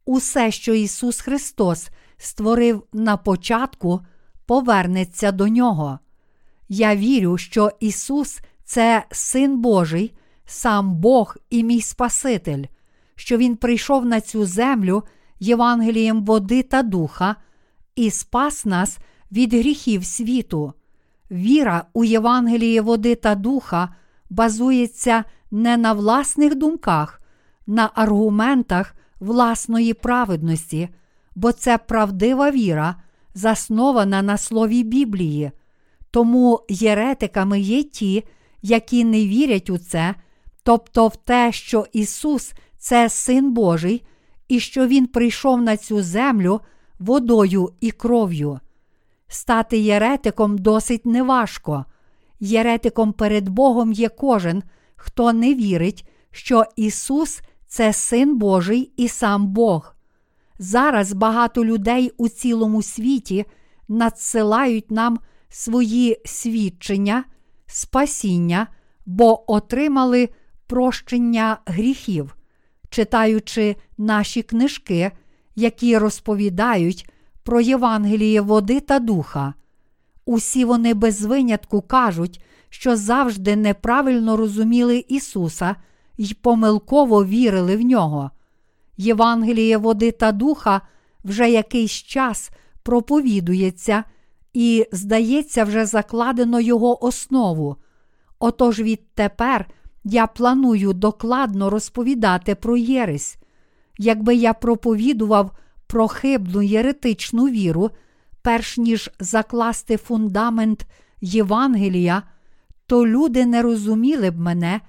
Усе, що Ісус Христос створив на початку, повернеться до нього. Я вірю, що Ісус це Син Божий, сам Бог і мій Спаситель, що Він прийшов на цю землю Євангелієм води та духа і спас нас від гріхів світу. Віра у Євангеліє води та духа базується не на власних думках, на аргументах власної праведності, бо це правдива віра, заснована на слові Біблії. Тому єретиками є ті, які не вірять у це, тобто в те, що Ісус це Син Божий, і що Він прийшов на цю землю водою і кров'ю. Стати єретиком досить неважко. Єретиком перед Богом є кожен, хто не вірить, що Ісус це Син Божий і сам Бог. Зараз багато людей у цілому світі надсилають нам свої свідчення, спасіння, бо отримали прощення гріхів, читаючи наші книжки, які розповідають про Євангеліє води та духа. Усі вони без винятку кажуть, що завжди неправильно розуміли Ісуса й помилково вірили в нього. Євангеліє води та духа вже якийсь час проповідується і, здається, вже закладено його основу. Отож відтепер я планую докладно розповідати про Єресь. Якби я проповідував про хибну єретичну віру, перш ніж закласти фундамент Євангелія, то люди не розуміли б мене,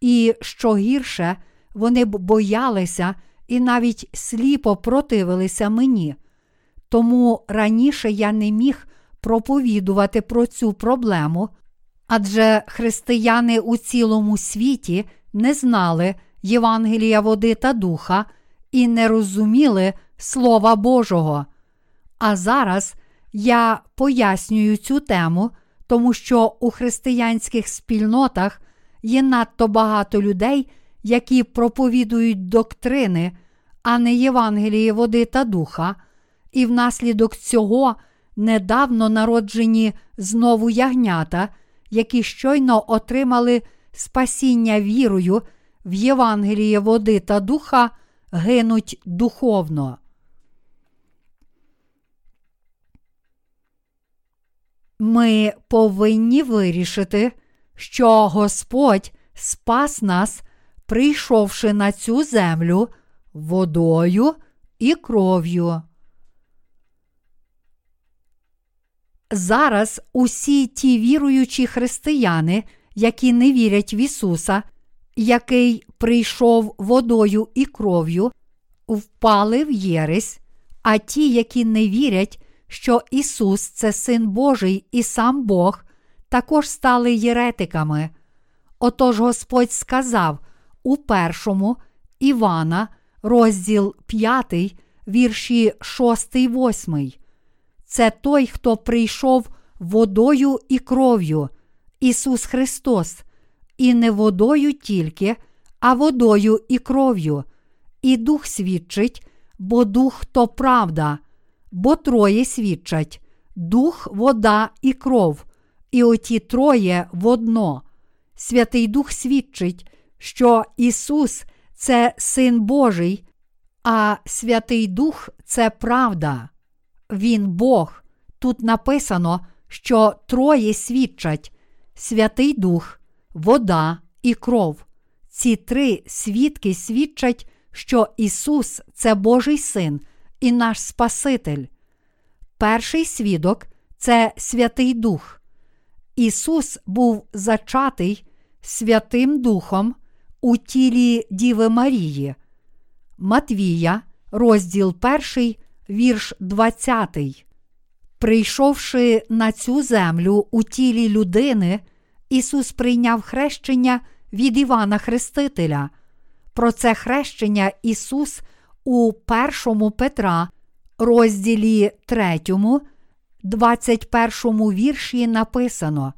і, що гірше, вони б боялися і навіть сліпо противилися мені. Тому раніше я не міг проповідувати про цю проблему, адже християни у цілому світі не знали Євангелія води та духа і не розуміли Слова Божого. А зараз я пояснюю цю тему, тому що у християнських спільнотах є надто багато людей, які проповідують доктрини, а не Євангеліє води та духа, і внаслідок цього недавно народжені знову ягнята, які щойно отримали спасіння вірою в Євангеліє води та духа, гинуть духовно. Ми повинні вирішити, що Господь спас нас, прийшовши на цю землю водою і кров'ю. Зараз усі ті віруючі християни, які не вірять в Ісуса, який прийшов водою і кров'ю, впали в єресь, а ті, які не вірять, що Ісус це Син Божий і сам Бог, також стали єретиками. Отож Господь сказав у першому Івана, розділ 5, вірші 6, 8. Це той, хто прийшов водою і кров'ю, Ісус Христос, і не водою тільки, а водою і кров'ю, і Дух свідчить, бо Дух то правда, бо троє свідчать дух, вода і кров, і оті троє водно. Святий Дух свідчить, що Ісус це Син Божий, а Святий Дух це правда. Він Бог. Тут написано, що троє свідчать Святий Дух, вода і кров. Ці три свідки свідчать, що Ісус це Божий Син і наш Спаситель. Перший свідок це Святий Дух. Ісус був зачатий Святим Духом у тілі Діви Марії. Матвія, розділ 1, вірш 20. Прийшовши на цю землю у тілі людини, Ісус прийняв хрещення від Івана Хрестителя. Про це хрещення Ісус у першому Петра, розділі 3, 21 вірші написано: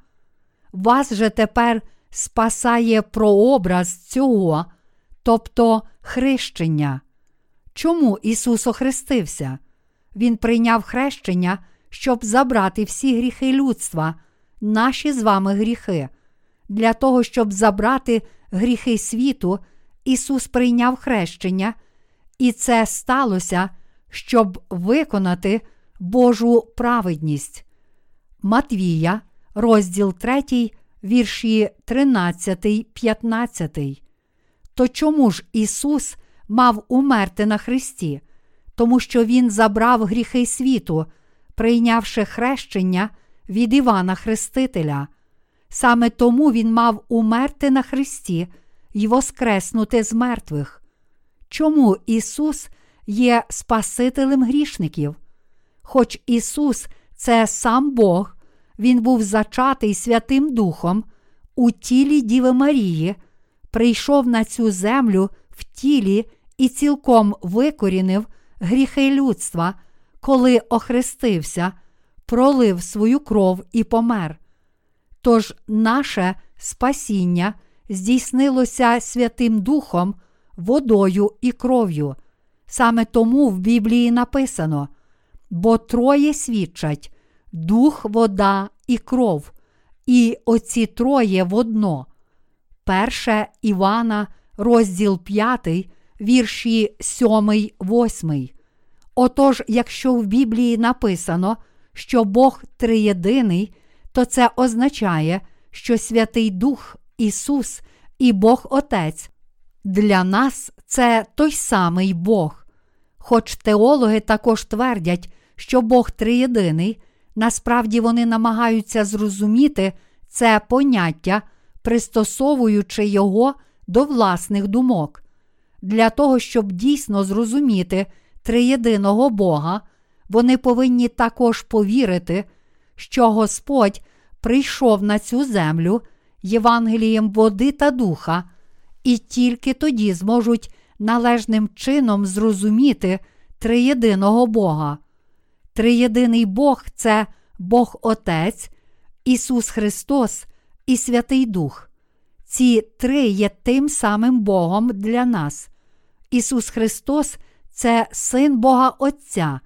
Вас же тепер спасає прообраз цього, тобто хрещення. Чому Ісус охрестився? Він прийняв хрещення, щоб забрати всі гріхи людства, наші з вами гріхи. Для того, щоб забрати гріхи світу, Ісус прийняв хрещення, і це сталося, щоб виконати Божу праведність. Матвія, розділ 3, вірші 13, 15. То чому ж Ісус мав умерти на Христі? Тому що Він забрав гріхи світу, прийнявши хрещення від Івана Хрестителя. Саме тому Він мав умерти на Христі і воскреснути з мертвих. Чому Ісус є Спасителем грішників? Хоч Ісус це сам Бог, Він був зачатий Святим Духом у тілі Діви Марії, прийшов на цю землю в тілі і цілком викорінив гріхи людства, коли охрестився, пролив свою кров і помер. Тож наше спасіння здійснилося Святим Духом, водою і кров'ю. Саме тому в Біблії написано: бо троє свідчать дух, вода і кров, і оці троє водно. Перше Івана, розділ 5, вірші 7, 8. Отож, якщо в Біблії написано, що Бог триєдиний, то це означає, що Святий Дух Ісус і Бог Отець для нас це той самий Бог. Хоч теологи також твердять, що Бог триєдиний, насправді вони намагаються зрозуміти це поняття, пристосовуючи його до власних думок. Для того, щоб дійсно зрозуміти триєдиного Бога, вони повинні також повірити, що Господь прийшов на цю землю Євангелієм води та духа, і тільки тоді зможуть належним чином зрозуміти триєдиного Бога. Триєдиний Бог це Бог Отець, Ісус Христос і Святий Дух. Ці три є тим самим Богом для нас. Ісус Христос це Син Бога Отця,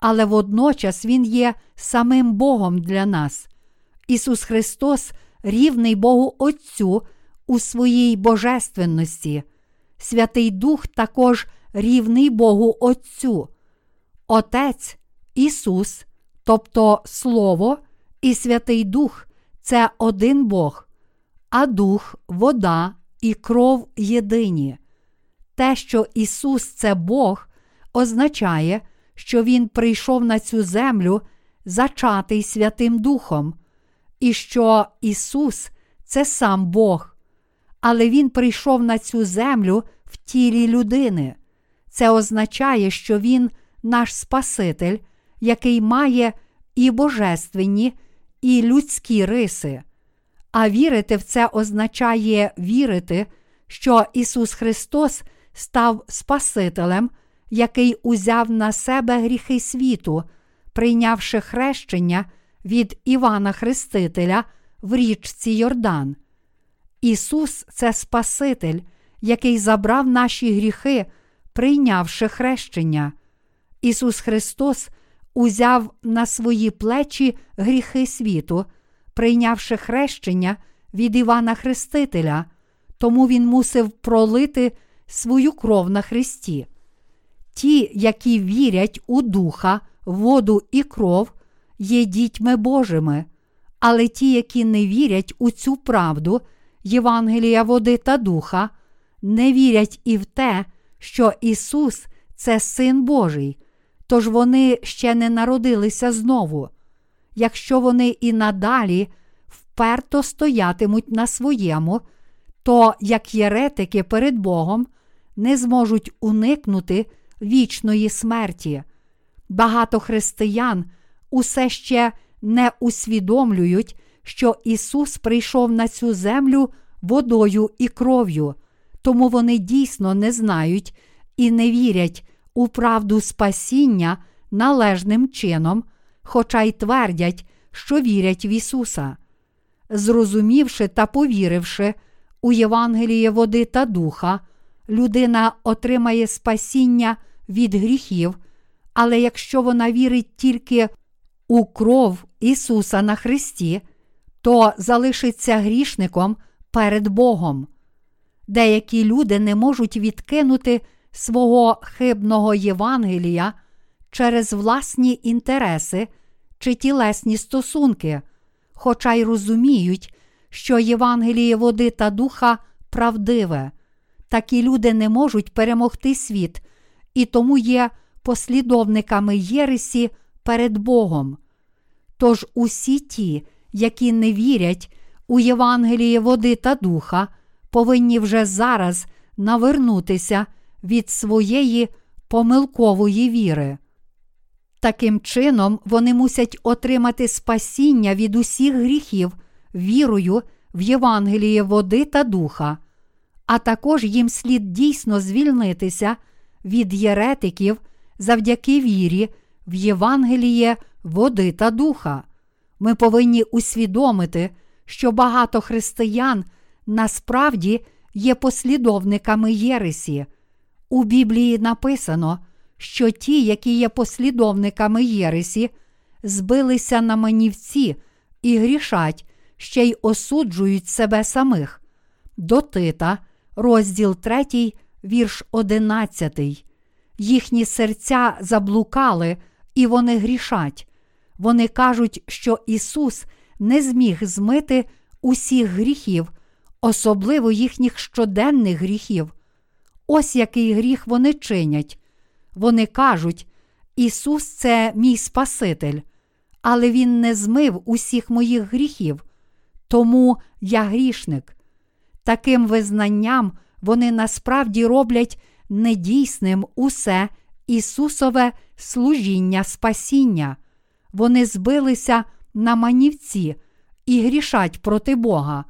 але водночас Він є самим Богом для нас. Ісус Христос рівний Богу Отцю у своїй божественності. Святий Дух також рівний Богу Отцю. Отець Ісус, тобто Слово і Святий Дух це один Бог, а Дух, вода і кров єдині. Те, що Ісус це Бог, означає, що Він прийшов на цю землю, зачатий Святим Духом, і що Ісус це сам Бог, але Він прийшов на цю землю в тілі людини. Це означає, що Він наш Спаситель, який має і божественні, і людські риси. А вірити в це означає вірити, що Ісус Христос став Спасителем, який узяв на себе гріхи світу, прийнявши хрещення від Івана Хрестителя в річці Йордан. Ісус це Спаситель, який забрав наші гріхи, прийнявши хрещення. Ісус Христос узяв на свої плечі гріхи світу, прийнявши хрещення від Івана Хрестителя, тому Він мусив пролити свою кров на Христі. Ті, які вірять у Духа, воду і кров, є дітьми Божими, але ті, які не вірять у цю правду, Євангелія води та духа, не вірять і в те, що Ісус це Син Божий, тож вони ще не народилися знову. Якщо вони і надалі вперто стоятимуть на своєму, то, як єретики перед Богом, не зможуть уникнути вічної смерті. Багато християн усе ще не усвідомлюють, що Ісус прийшов на цю землю водою і кров'ю, тому вони дійсно не знають і не вірять у правду спасіння належним чином, хоча й твердять, що вірять в Ісуса. Зрозумівши та повіривши у Євангеліє води та духа, людина отримає спасіння від гріхів, але якщо вона вірить тільки у кров Ісуса на Христі, то залишиться грішником перед Богом. Деякі люди не можуть відкинути свого хибного Євангелія через власні інтереси чи тілесні стосунки, хоча й розуміють, що Євангеліє води та духа правдиве. Такі люди не можуть перемогти світ і тому є послідовниками Єресі перед Богом. Тож усі ті, які не вірять у Євангеліє води та духа, повинні вже зараз навернутися від своєї помилкової віри. Таким чином, вони мусять отримати спасіння від усіх гріхів вірою в Євангеліє води та духа, а також їм слід дійсно звільнитися від єретиків завдяки вірі в Євангеліє води та духа. Ми повинні усвідомити, що багато християн насправді є послідовниками Єресі. У Біблії написано, що ті, які є послідовниками Єресі, збилися на манівці і грішать, ще й осуджують себе самих. До Тита, розділ 3, вірш 11. Їхні серця заблукали, і вони грішать. Вони кажуть, що Ісус не зміг змити усіх гріхів, особливо їхніх щоденних гріхів. Ось який гріх вони чинять. Вони кажуть, Ісус це мій Спаситель, але Він не змив усіх моїх гріхів, тому я грішник. Таким визнанням вони насправді роблять недійсним усе Ісусове служіння спасіння. Вони збилися на манівці і грішать проти Бога.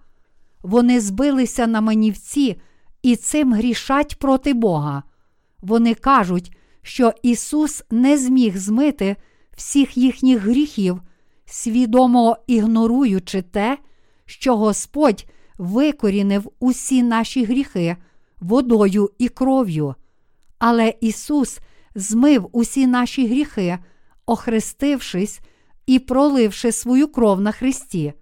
Вони збилися на манівці і цим грішать проти Бога. Вони кажуть, що Ісус не зміг змити всіх їхніх гріхів, свідомо ігноруючи те, що Господь викорінив усі наші гріхи водою і кров'ю. Але Ісус змив усі наші гріхи, охрестившись і проливши свою кров на Христі.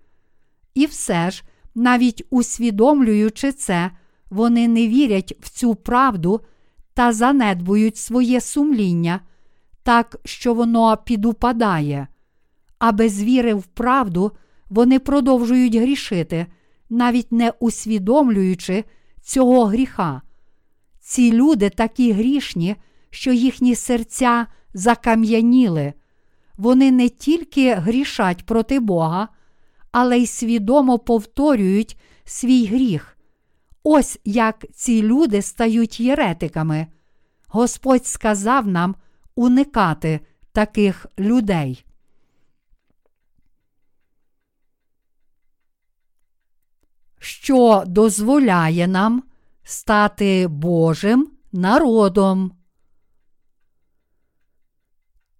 І все ж, навіть усвідомлюючи це, вони не вірять в цю правду та занедбують своє сумління, так що воно підупадає. А без віри в правду вони продовжують грішити, навіть не усвідомлюючи цього гріха. Ці люди такі грішні, що їхні серця закам'яніли. Вони не тільки грішать проти Бога, але й свідомо повторюють свій гріх. Ось як ці люди стають єретиками. Господь сказав нам уникати таких людей. Що дозволяє нам стати Божим народом?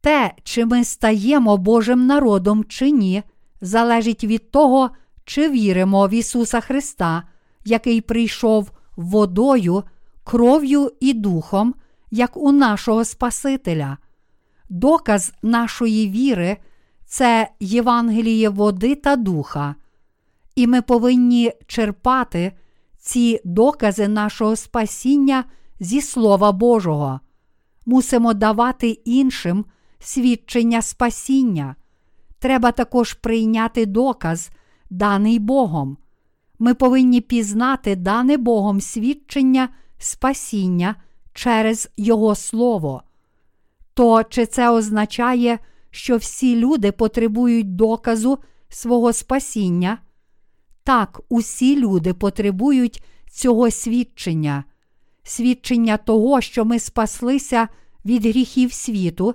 Те, чи ми стаємо Божим народом чи ні, залежить від того, чи віримо в Ісуса Христа, який прийшов водою, кров'ю і духом, як у нашого Спасителя. Доказ нашої віри це Євангеліє води та духа. І ми повинні черпати ці докази нашого спасіння зі Слова Божого. Мусимо давати іншим свідчення спасіння. Треба також прийняти доказ, даний Богом. Ми повинні пізнати дане Богом свідчення спасіння через Його Слово. То чи це означає, що всі люди потребують доказу свого спасіння? Так, усі люди потребують цього свідчення, свідчення того, що ми спаслися від гріхів світу,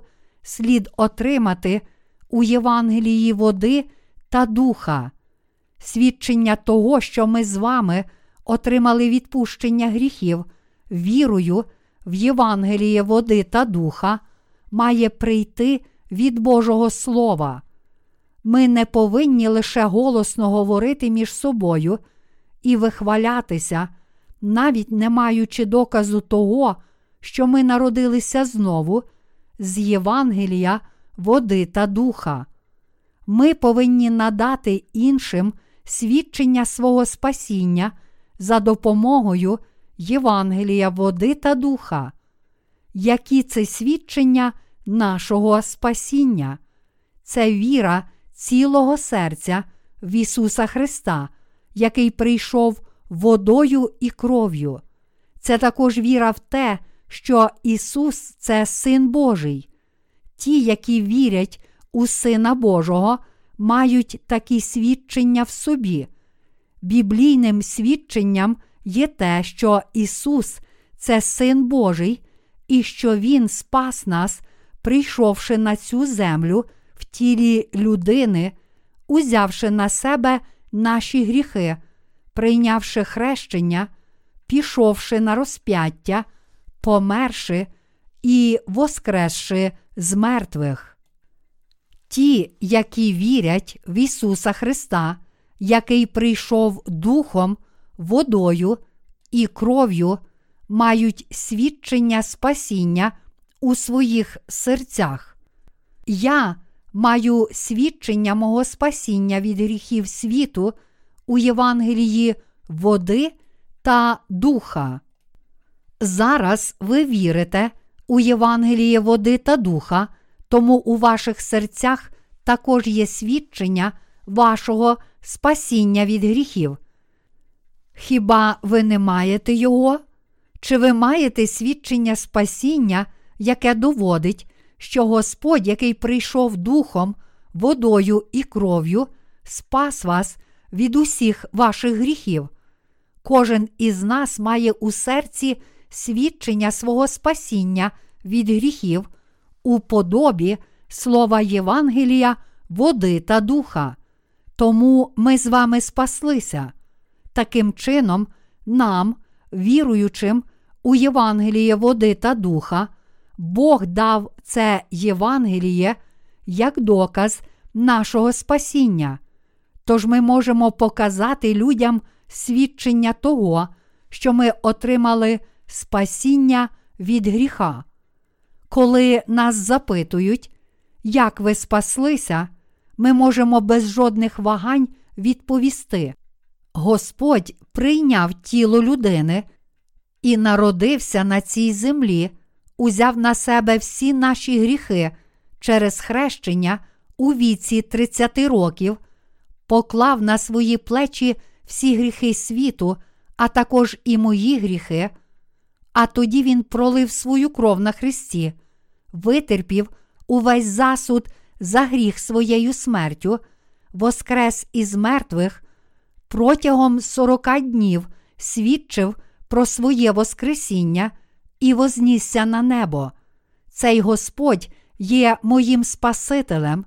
слід отримати у Євангелії води та духа, свідчення того, що ми з вами отримали відпущення гріхів, вірою в Євангеліє води та духа, має прийти від Божого Слова. Ми не повинні лише голосно говорити між собою і вихвалятися, навіть не маючи доказу того, що ми народилися знову з Євангелія, води та духа. Ми повинні надати іншим свідчення свого спасіння за допомогою Євангелія, води та духа. Які це свідчення нашого спасіння? Це віра цілого серця в Ісуса Христа, який прийшов водою і кров'ю. Це також віра в те, що Ісус це Син Божий. Ті, які вірять у Сина Божого, мають такі свідчення в собі. Біблійним свідченням є те, що Ісус це Син Божий, і що Він спас нас, прийшовши на цю землю в тілі людини, узявши на себе наші гріхи, прийнявши хрещення, пішовши на розп'яття, померши і воскресши з мертвих. Ті, які вірять в Ісуса Христа, який прийшов духом, водою і кров'ю, мають свідчення спасіння у своїх серцях. Я маю свідчення мого спасіння від гріхів світу у Євангелії води та духа. Зараз ви вірите у Євангеліє води та духа, тому у ваших серцях також є свідчення вашого спасіння від гріхів. Хіба ви не маєте його? Чи ви маєте свідчення спасіння, яке доводить, що Господь, який прийшов духом, водою і кров'ю, спас вас від усіх ваших гріхів? Кожен із нас має у серці свідчення свого спасіння від гріхів у подобі слова Євангелія, води та духа. Тому ми з вами спаслися. Таким чином, нам, віруючим у Євангеліє води та духа, Бог дав це Євангеліє як доказ нашого спасіння. Тож ми можемо показати людям свідчення того, що ми отримали спасіння від гріха. Коли нас запитують, як ви спаслися, ми можемо без жодних вагань відповісти. Господь прийняв тіло людини і народився на цій землі, узяв на себе всі наші гріхи через хрещення у віці 30 років, поклав на свої плечі всі гріхи світу, а також і мої гріхи. А тоді Він пролив свою кров на Христі, витерпів увесь засуд за гріх своєю смертю, воскрес із мертвих, протягом сорока днів свідчив про своє Воскресіння і вознісся на небо. Цей Господь є моїм Спасителем,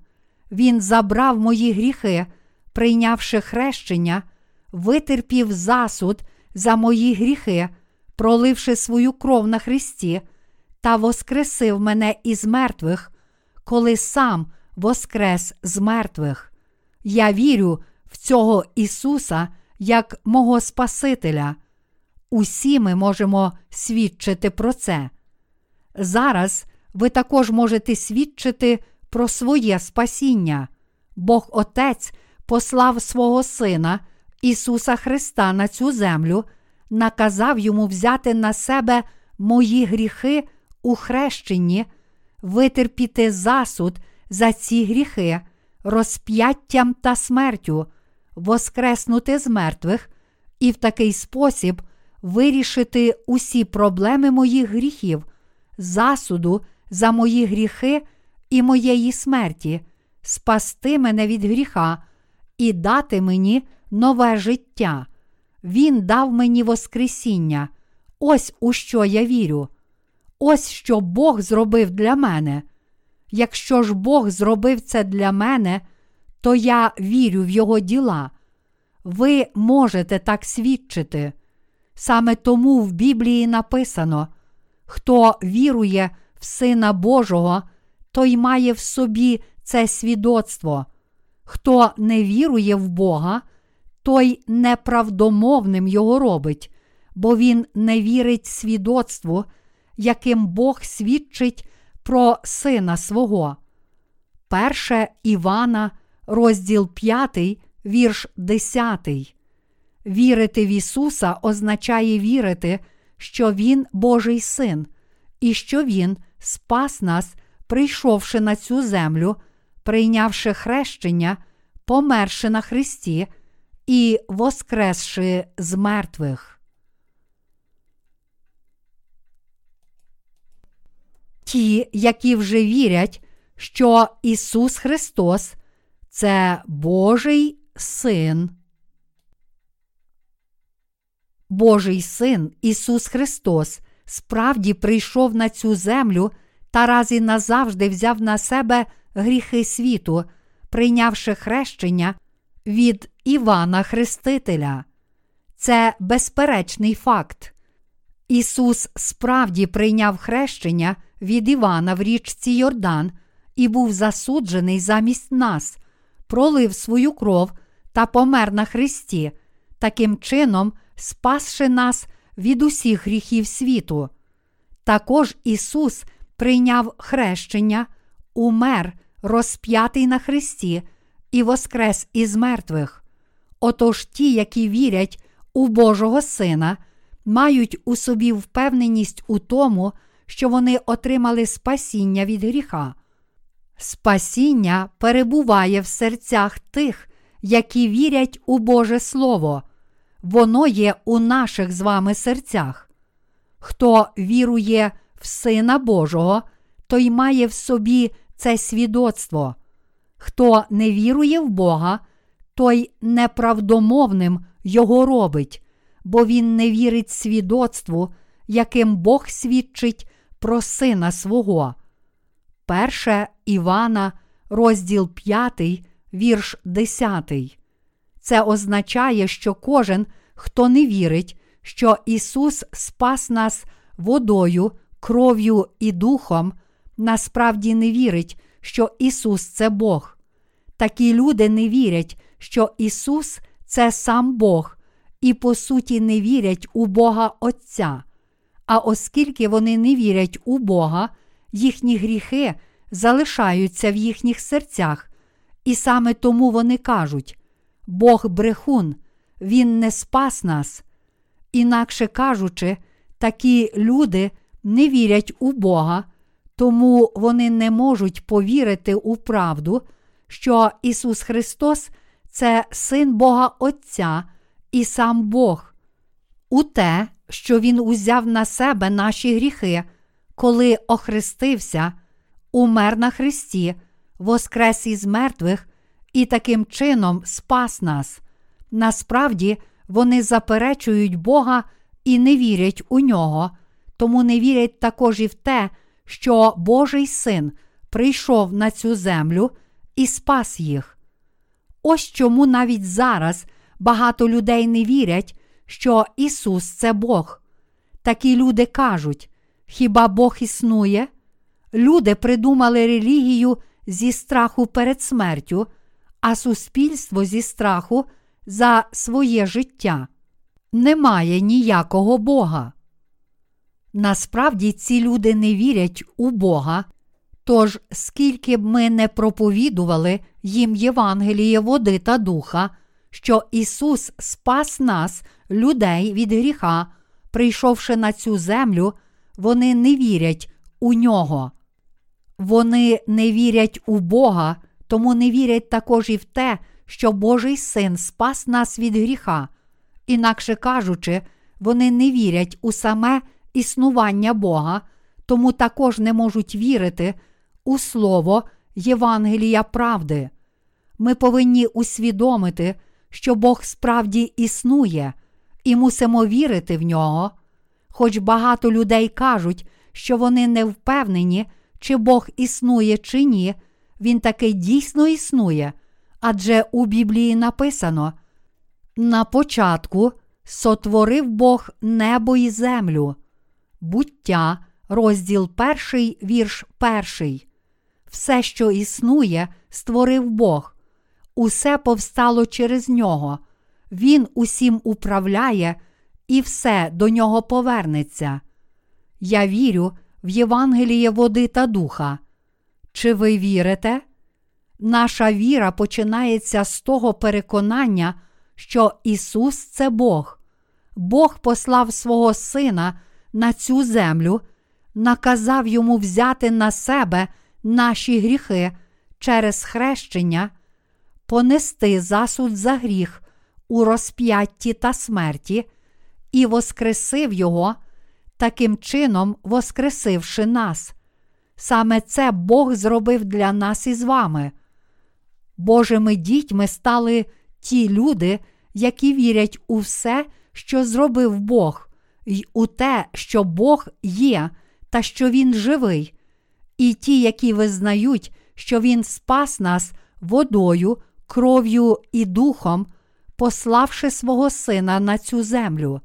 Він забрав мої гріхи, прийнявши хрещення, витерпів засуд за мої гріхи, проливши свою кров на Христі, та воскресив мене із мертвих, коли сам воскрес з мертвих. Я вірю в цього Ісуса як мого Спасителя. Усі ми можемо свідчити про це. Зараз ви також можете свідчити про своє спасіння. Бог Отець послав свого Сина Ісуса Христа на цю землю, наказав йому взяти на себе мої гріхи у хрещенні, витерпіти засуд за ці гріхи, розп'яттям та смертю, воскреснути з мертвих і в такий спосіб вирішити усі проблеми моїх гріхів, засуду за мої гріхи і моєї смерті, спасти мене від гріха і дати мені нове життя. Він дав мені Воскресіння. Ось у що я вірю. Ось що Бог зробив для мене. Якщо ж Бог зробив це для мене, то я вірю в Його діла. Ви можете так свідчити. Саме тому в Біблії написано: хто вірує в Сина Божого, той має в собі це свідоцтво. Хто не вірує в Бога, той неправдомовним його робить, бо він не вірить свідоцтву, яким Бог свідчить про Сина свого. Перше Івана, розділ 5, вірш 10. Вірити в Ісуса означає вірити, що Він Божий син, і що Він спас нас, прийшовши на цю землю, прийнявши хрещення, померши на Христі і воскресши з мертвих. Ті, які вже вірять, що Ісус Христос це Божий Син. Божий Син Ісус Христос справді прийшов на цю землю та раз і назавжди взяв на себе гріхи світу, прийнявши хрещення від Івана Хрестителя. Це безперечний факт. Ісус справді прийняв хрещення від Івана в річці Йордан і був засуджений замість нас, пролив свою кров та помер на Христі, таким чином спасши нас від усіх гріхів світу. Також Ісус прийняв хрещення, умер, розп'ятий на Христі і воскрес із мертвих. Отож ті, які вірять у Божого Сина, мають у собі впевненість у тому, що вони отримали спасіння від гріха. Спасіння перебуває в серцях тих, які вірять у Боже Слово, воно є у наших з вами серцях. Хто вірує в Сина Божого, той має в собі це свідоцтво. Хто не вірує в Бога, той неправдомовним його робить, бо він не вірить свідоцтву, яким Бог свідчить про сина свого. Перше Івана, розділ 5, вірш 10. Це означає, що кожен, хто не вірить, що Ісус спас нас водою, кров'ю і духом, насправді не вірить, що Ісус це Бог. Такі люди не вірять, що Ісус це сам Бог, і по суті не вірять у Бога Отця. А оскільки вони не вірять у Бога, їхні гріхи залишаються в їхніх серцях, і саме тому вони кажуть: Бог брехун, Він не спас нас. Інакше кажучи, такі люди не вірять у Бога, тому вони не можуть повірити у правду, що Ісус Христос це Син Бога Отця і сам Бог, у те, що Він узяв на себе наші гріхи, коли охрестився, умер на Христі, воскрес із мертвих і таким чином спас нас. Насправді, вони заперечують Бога і не вірять у нього, тому не вірять також і в те, що Божий син прийшов на цю землю і спас їх. Ось чому навіть зараз багато людей не вірять, що Ісус це Бог. Такі люди кажуть: хіба Бог існує? Люди придумали релігію зі страху перед смертю, а суспільство зі страху за своє життя. Немає ніякого Бога. Насправді ці люди не вірять у Бога. Тож, скільки б ми не проповідували їм Євангеліє води та духа, що Ісус спас нас, людей від гріха, прийшовши на цю землю, вони не вірять у нього. Вони не вірять у Бога, тому не вірять також і в те, що Божий син спас нас від гріха. Інакше кажучи, вони не вірять у саме існування Бога, тому також не можуть вірити у Слово Євангелія правди. Ми повинні усвідомити, що Бог справді існує, і мусимо вірити в нього. Хоч багато людей кажуть, що вони не впевнені, чи Бог існує чи ні, він таки дійсно існує, адже у Біблії написано: на початку сотворив Бог небо і землю. Буття, розділ перший, вірш перший. Все, що існує, створив Бог. Усе повстало через нього. Він усім управляє і все до нього повернеться. Я вірю в Євангеліє води та духа. Чи ви вірите? Наша віра починається з того переконання, що Ісус це Бог. Бог послав свого Сина на цю землю, наказав йому взяти на себе наші гріхи через хрещення, понести засуд за гріх у розп'ятті та смерті і воскресив Його, таким чином воскресивши нас. Саме це Бог зробив для нас із вами. Божими дітьми стали ті люди, які вірять у все, що зробив Бог, й у те, що Бог є та що Він живий, і ті, які визнають, що Він спас нас водою, кров'ю і духом, пославши свого Сина на цю землю.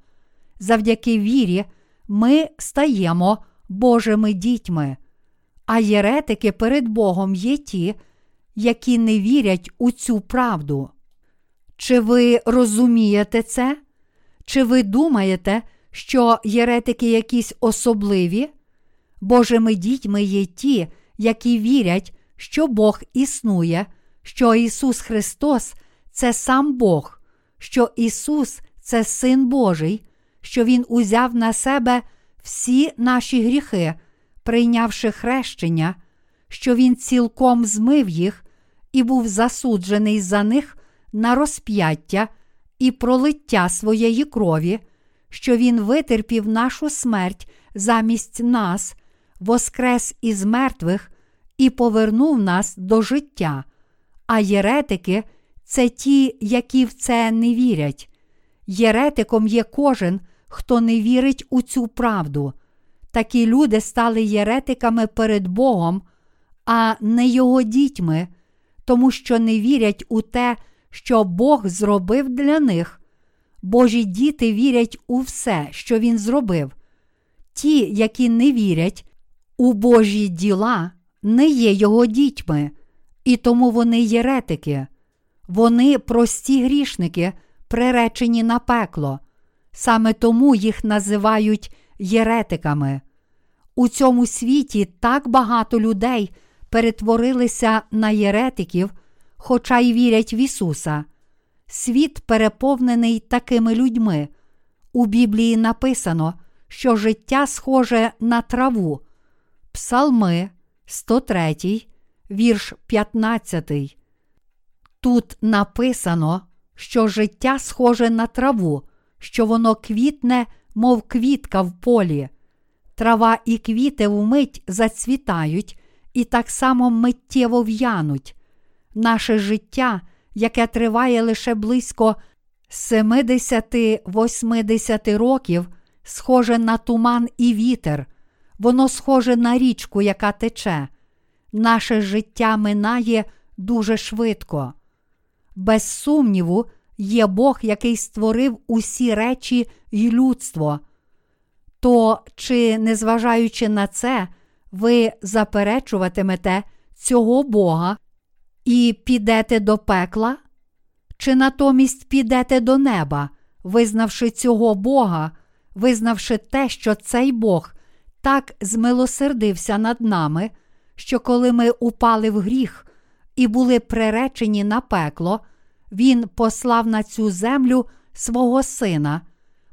Завдяки вірі, ми стаємо Божими дітьми, а єретики перед Богом є ті, які не вірять у цю правду. Чи ви розумієте це? Чи ви думаєте, що єретики якісь особливі? Божими дітьми є ті, які вірять, що Бог існує, що Ісус Христос це сам Бог, що Ісус це Син Божий, що Він узяв на себе всі наші гріхи, прийнявши хрещення, що Він цілком змив їх і був засуджений за них на розп'яття і пролиття своєї крові, що Він витерпів нашу смерть замість нас, воскрес із мертвих і повернув нас до життя. А єретики це ті, які в це не вірять. Єретиком є кожен, хто не вірить у цю правду. Такі люди стали єретиками перед Богом, а не його дітьми, тому що не вірять у те, що Бог зробив для них. Божі діти вірять у все, що Він зробив. Ті, які не вірять у Божі діла, не є його дітьми, і тому вони єретики. Вони прості грішники, приречені на пекло. Саме тому їх називають єретиками. У цьому світі так багато людей перетворилися на єретиків, хоча й вірять в Ісуса. Світ переповнений такими людьми. У Біблії написано, що життя схоже на траву. Псалми 103, вірш 15. Тут написано, що життя схоже на траву, що воно квітне, мов квітка в полі. Трава і квіти вмить зацвітають і так само миттєво в'януть. Наше життя, яке триває лише близько 70-80 років, схоже на туман і вітер, воно схоже на річку, яка тече. Наше життя минає дуже швидко. Без сумніву, є Бог, який створив усі речі й людство. То, чи, незважаючи на це, ви заперечуватимете цього Бога і підете до пекла? Чи натомість підете до неба, визнавши цього Бога, визнавши те, що цей Бог так змилосердився над нами, що коли ми упали в гріх і були приречені на пекло, Він послав на цю землю свого Сина,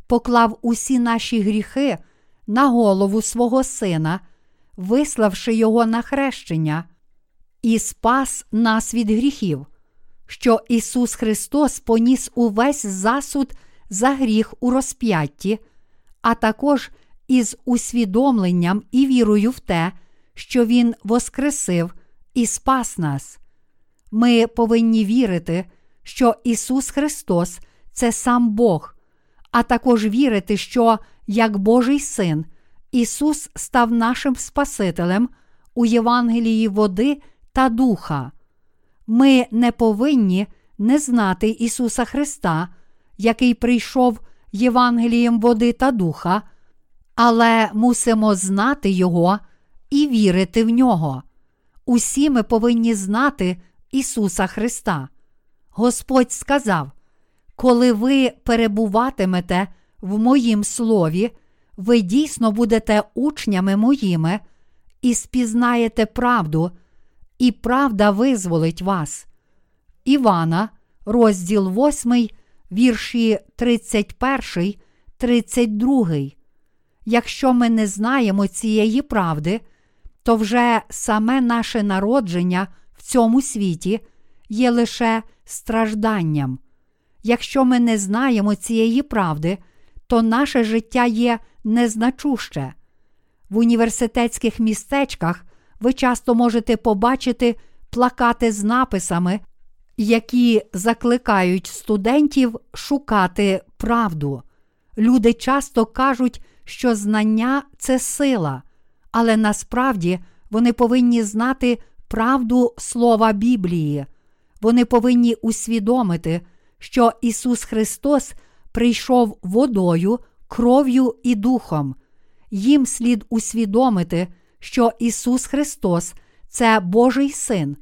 поклав усі наші гріхи на голову свого Сина, виславши Його на хрещення, і спас нас від гріхів, що Ісус Христос поніс увесь засуд за гріх у розп'ятті, а також із усвідомленням і вірою в те, що Він воскресив і спас нас. Ми повинні вірити, що Ісус Христос це сам Бог, а також вірити, що як Божий Син Ісус став нашим Спасителем у Євангелії води та Духа. Ми не повинні не знати Ісуса Христа, який прийшов Євангелієм води та духа, але мусимо знати Його і вірити в нього. Усі ми повинні знати Ісуса Христа. Господь сказав: коли ви перебуватимете в моїм слові, ви дійсно будете учнями моїми і спізнаєте правду, і правда визволить вас. Івана, розділ 8, вірші 31, 32. Якщо ми не знаємо цієї правди, то вже саме наше народження в цьому світі є лише стражданням. Якщо ми не знаємо цієї правди, то наше життя є незначуще. В університетських містечках ви часто можете побачити плакати з написами, які закликають студентів шукати правду. Люди часто кажуть, що знання це сила, але насправді вони повинні знати правду слова Біблії. Вони повинні усвідомити, що Ісус Христос прийшов водою, кров'ю і духом. Їм слід усвідомити, що Ісус Христос це Божий Син,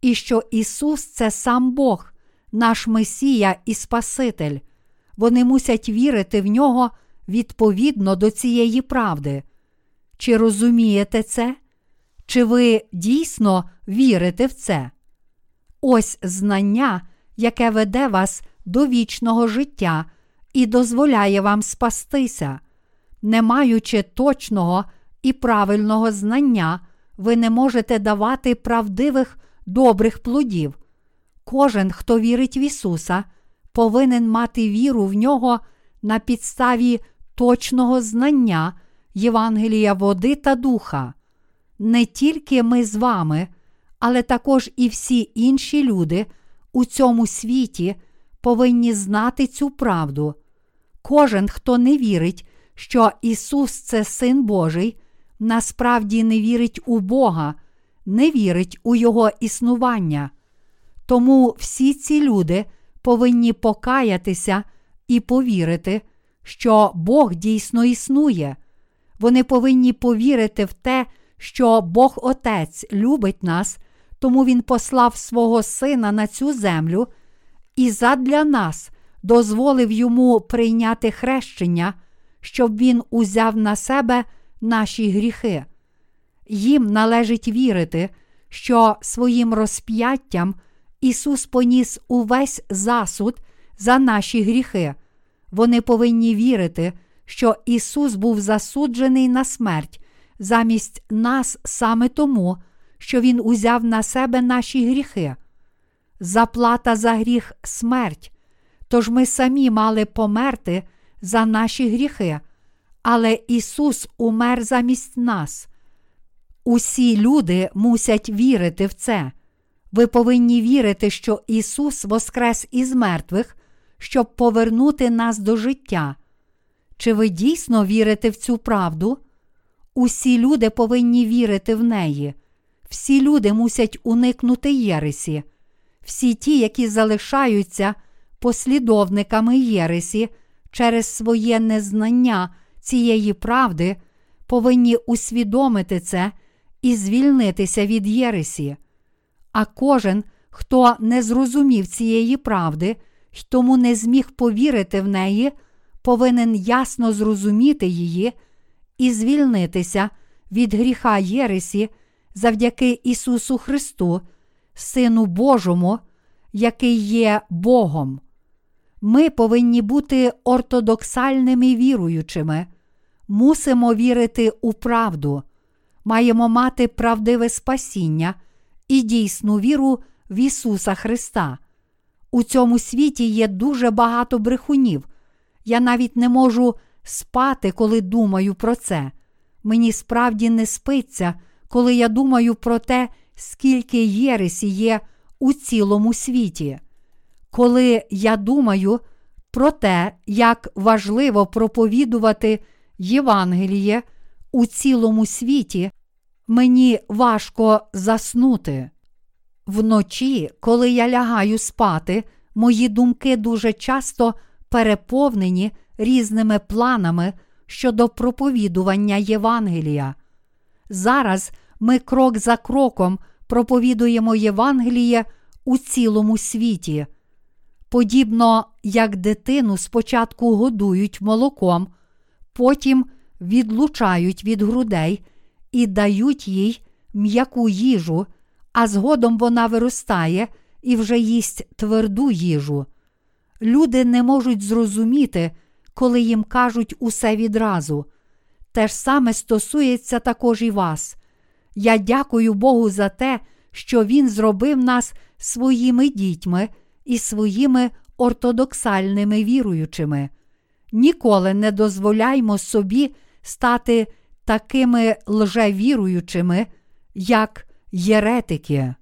і що Ісус це сам Бог, наш Месія і Спаситель. Вони мусять вірити в нього відповідно до цієї правди. Чи розумієте це? Чи ви дійсно вірите в це? Ось знання, яке веде вас до вічного життя і дозволяє вам спастися. Не маючи точного і правильного знання, ви не можете давати правдивих добрих плодів. Кожен, хто вірить в Ісуса, повинен мати віру в нього на підставі точного знання Євангелія води та духа. Не тільки ми з вами, але також і всі інші люди у цьому світі повинні знати цю правду. Кожен, хто не вірить, що Ісус це Син Божий, насправді не вірить у Бога, не вірить у Його існування. Тому всі ці люди повинні покаятися і повірити, що Бог дійсно існує. Вони повинні повірити в те, що Бог Отець любить нас, тому Він послав свого Сина на цю землю і задля нас дозволив йому прийняти хрещення, щоб Він узяв на себе наші гріхи. Їм належить вірити, що своїм розп'яттям Ісус поніс увесь засуд за наші гріхи. Вони повинні вірити, що Ісус був засуджений на смерть замість нас саме тому, що Він узяв на себе наші гріхи. Заплата за гріх смерть. Тож ми самі мали померти за наші гріхи, але Ісус умер замість нас. Усі люди мусять вірити в це. Ви повинні вірити, що Ісус воскрес із мертвих, щоб повернути нас до життя. Чи ви дійсно вірите в цю правду? Усі люди повинні вірити в неї. Всі люди мусять уникнути Єресі. Всі ті, які залишаються послідовниками Єресі через своє незнання цієї правди, повинні усвідомити це і звільнитися від Єресі. А кожен, хто не зрозумів цієї правди й тому не зміг повірити в неї, повинен ясно зрозуміти її і звільнитися від гріха Єресі завдяки Ісусу Христу, Сину Божому, який є Богом. Ми повинні бути ортодоксальними віруючими, мусимо вірити у правду. маємо мати правдиве спасіння і дійсну віру в Ісуса Христа. У цьому світі є дуже багато брехунів. Я навіть не можу спати, коли думаю про це. Мені справді не спиться, коли я думаю про те, скільки єресі є у цілому світі. Коли я думаю про те, як важливо проповідувати Євангеліє у цілому світі, мені важко заснути. Вночі, коли я лягаю спати, мої думки дуже часто переповнені різними планами щодо проповідування Євангелія. Зараз ми крок за кроком проповідуємо Євангеліє у цілому світі. Подібно як дитину спочатку годують молоком, потім відлучають від грудей і дають їй м'яку їжу, а згодом вона виростає і вже їсть тверду їжу. Люди не можуть зрозуміти, коли їм кажуть усе відразу. Те ж саме стосується також і вас. Я дякую Богу за те, що Він зробив нас своїми дітьми і своїми ортодоксальними віруючими. Ніколи не дозволяймо собі стати такими лжевіруючими, як єретики.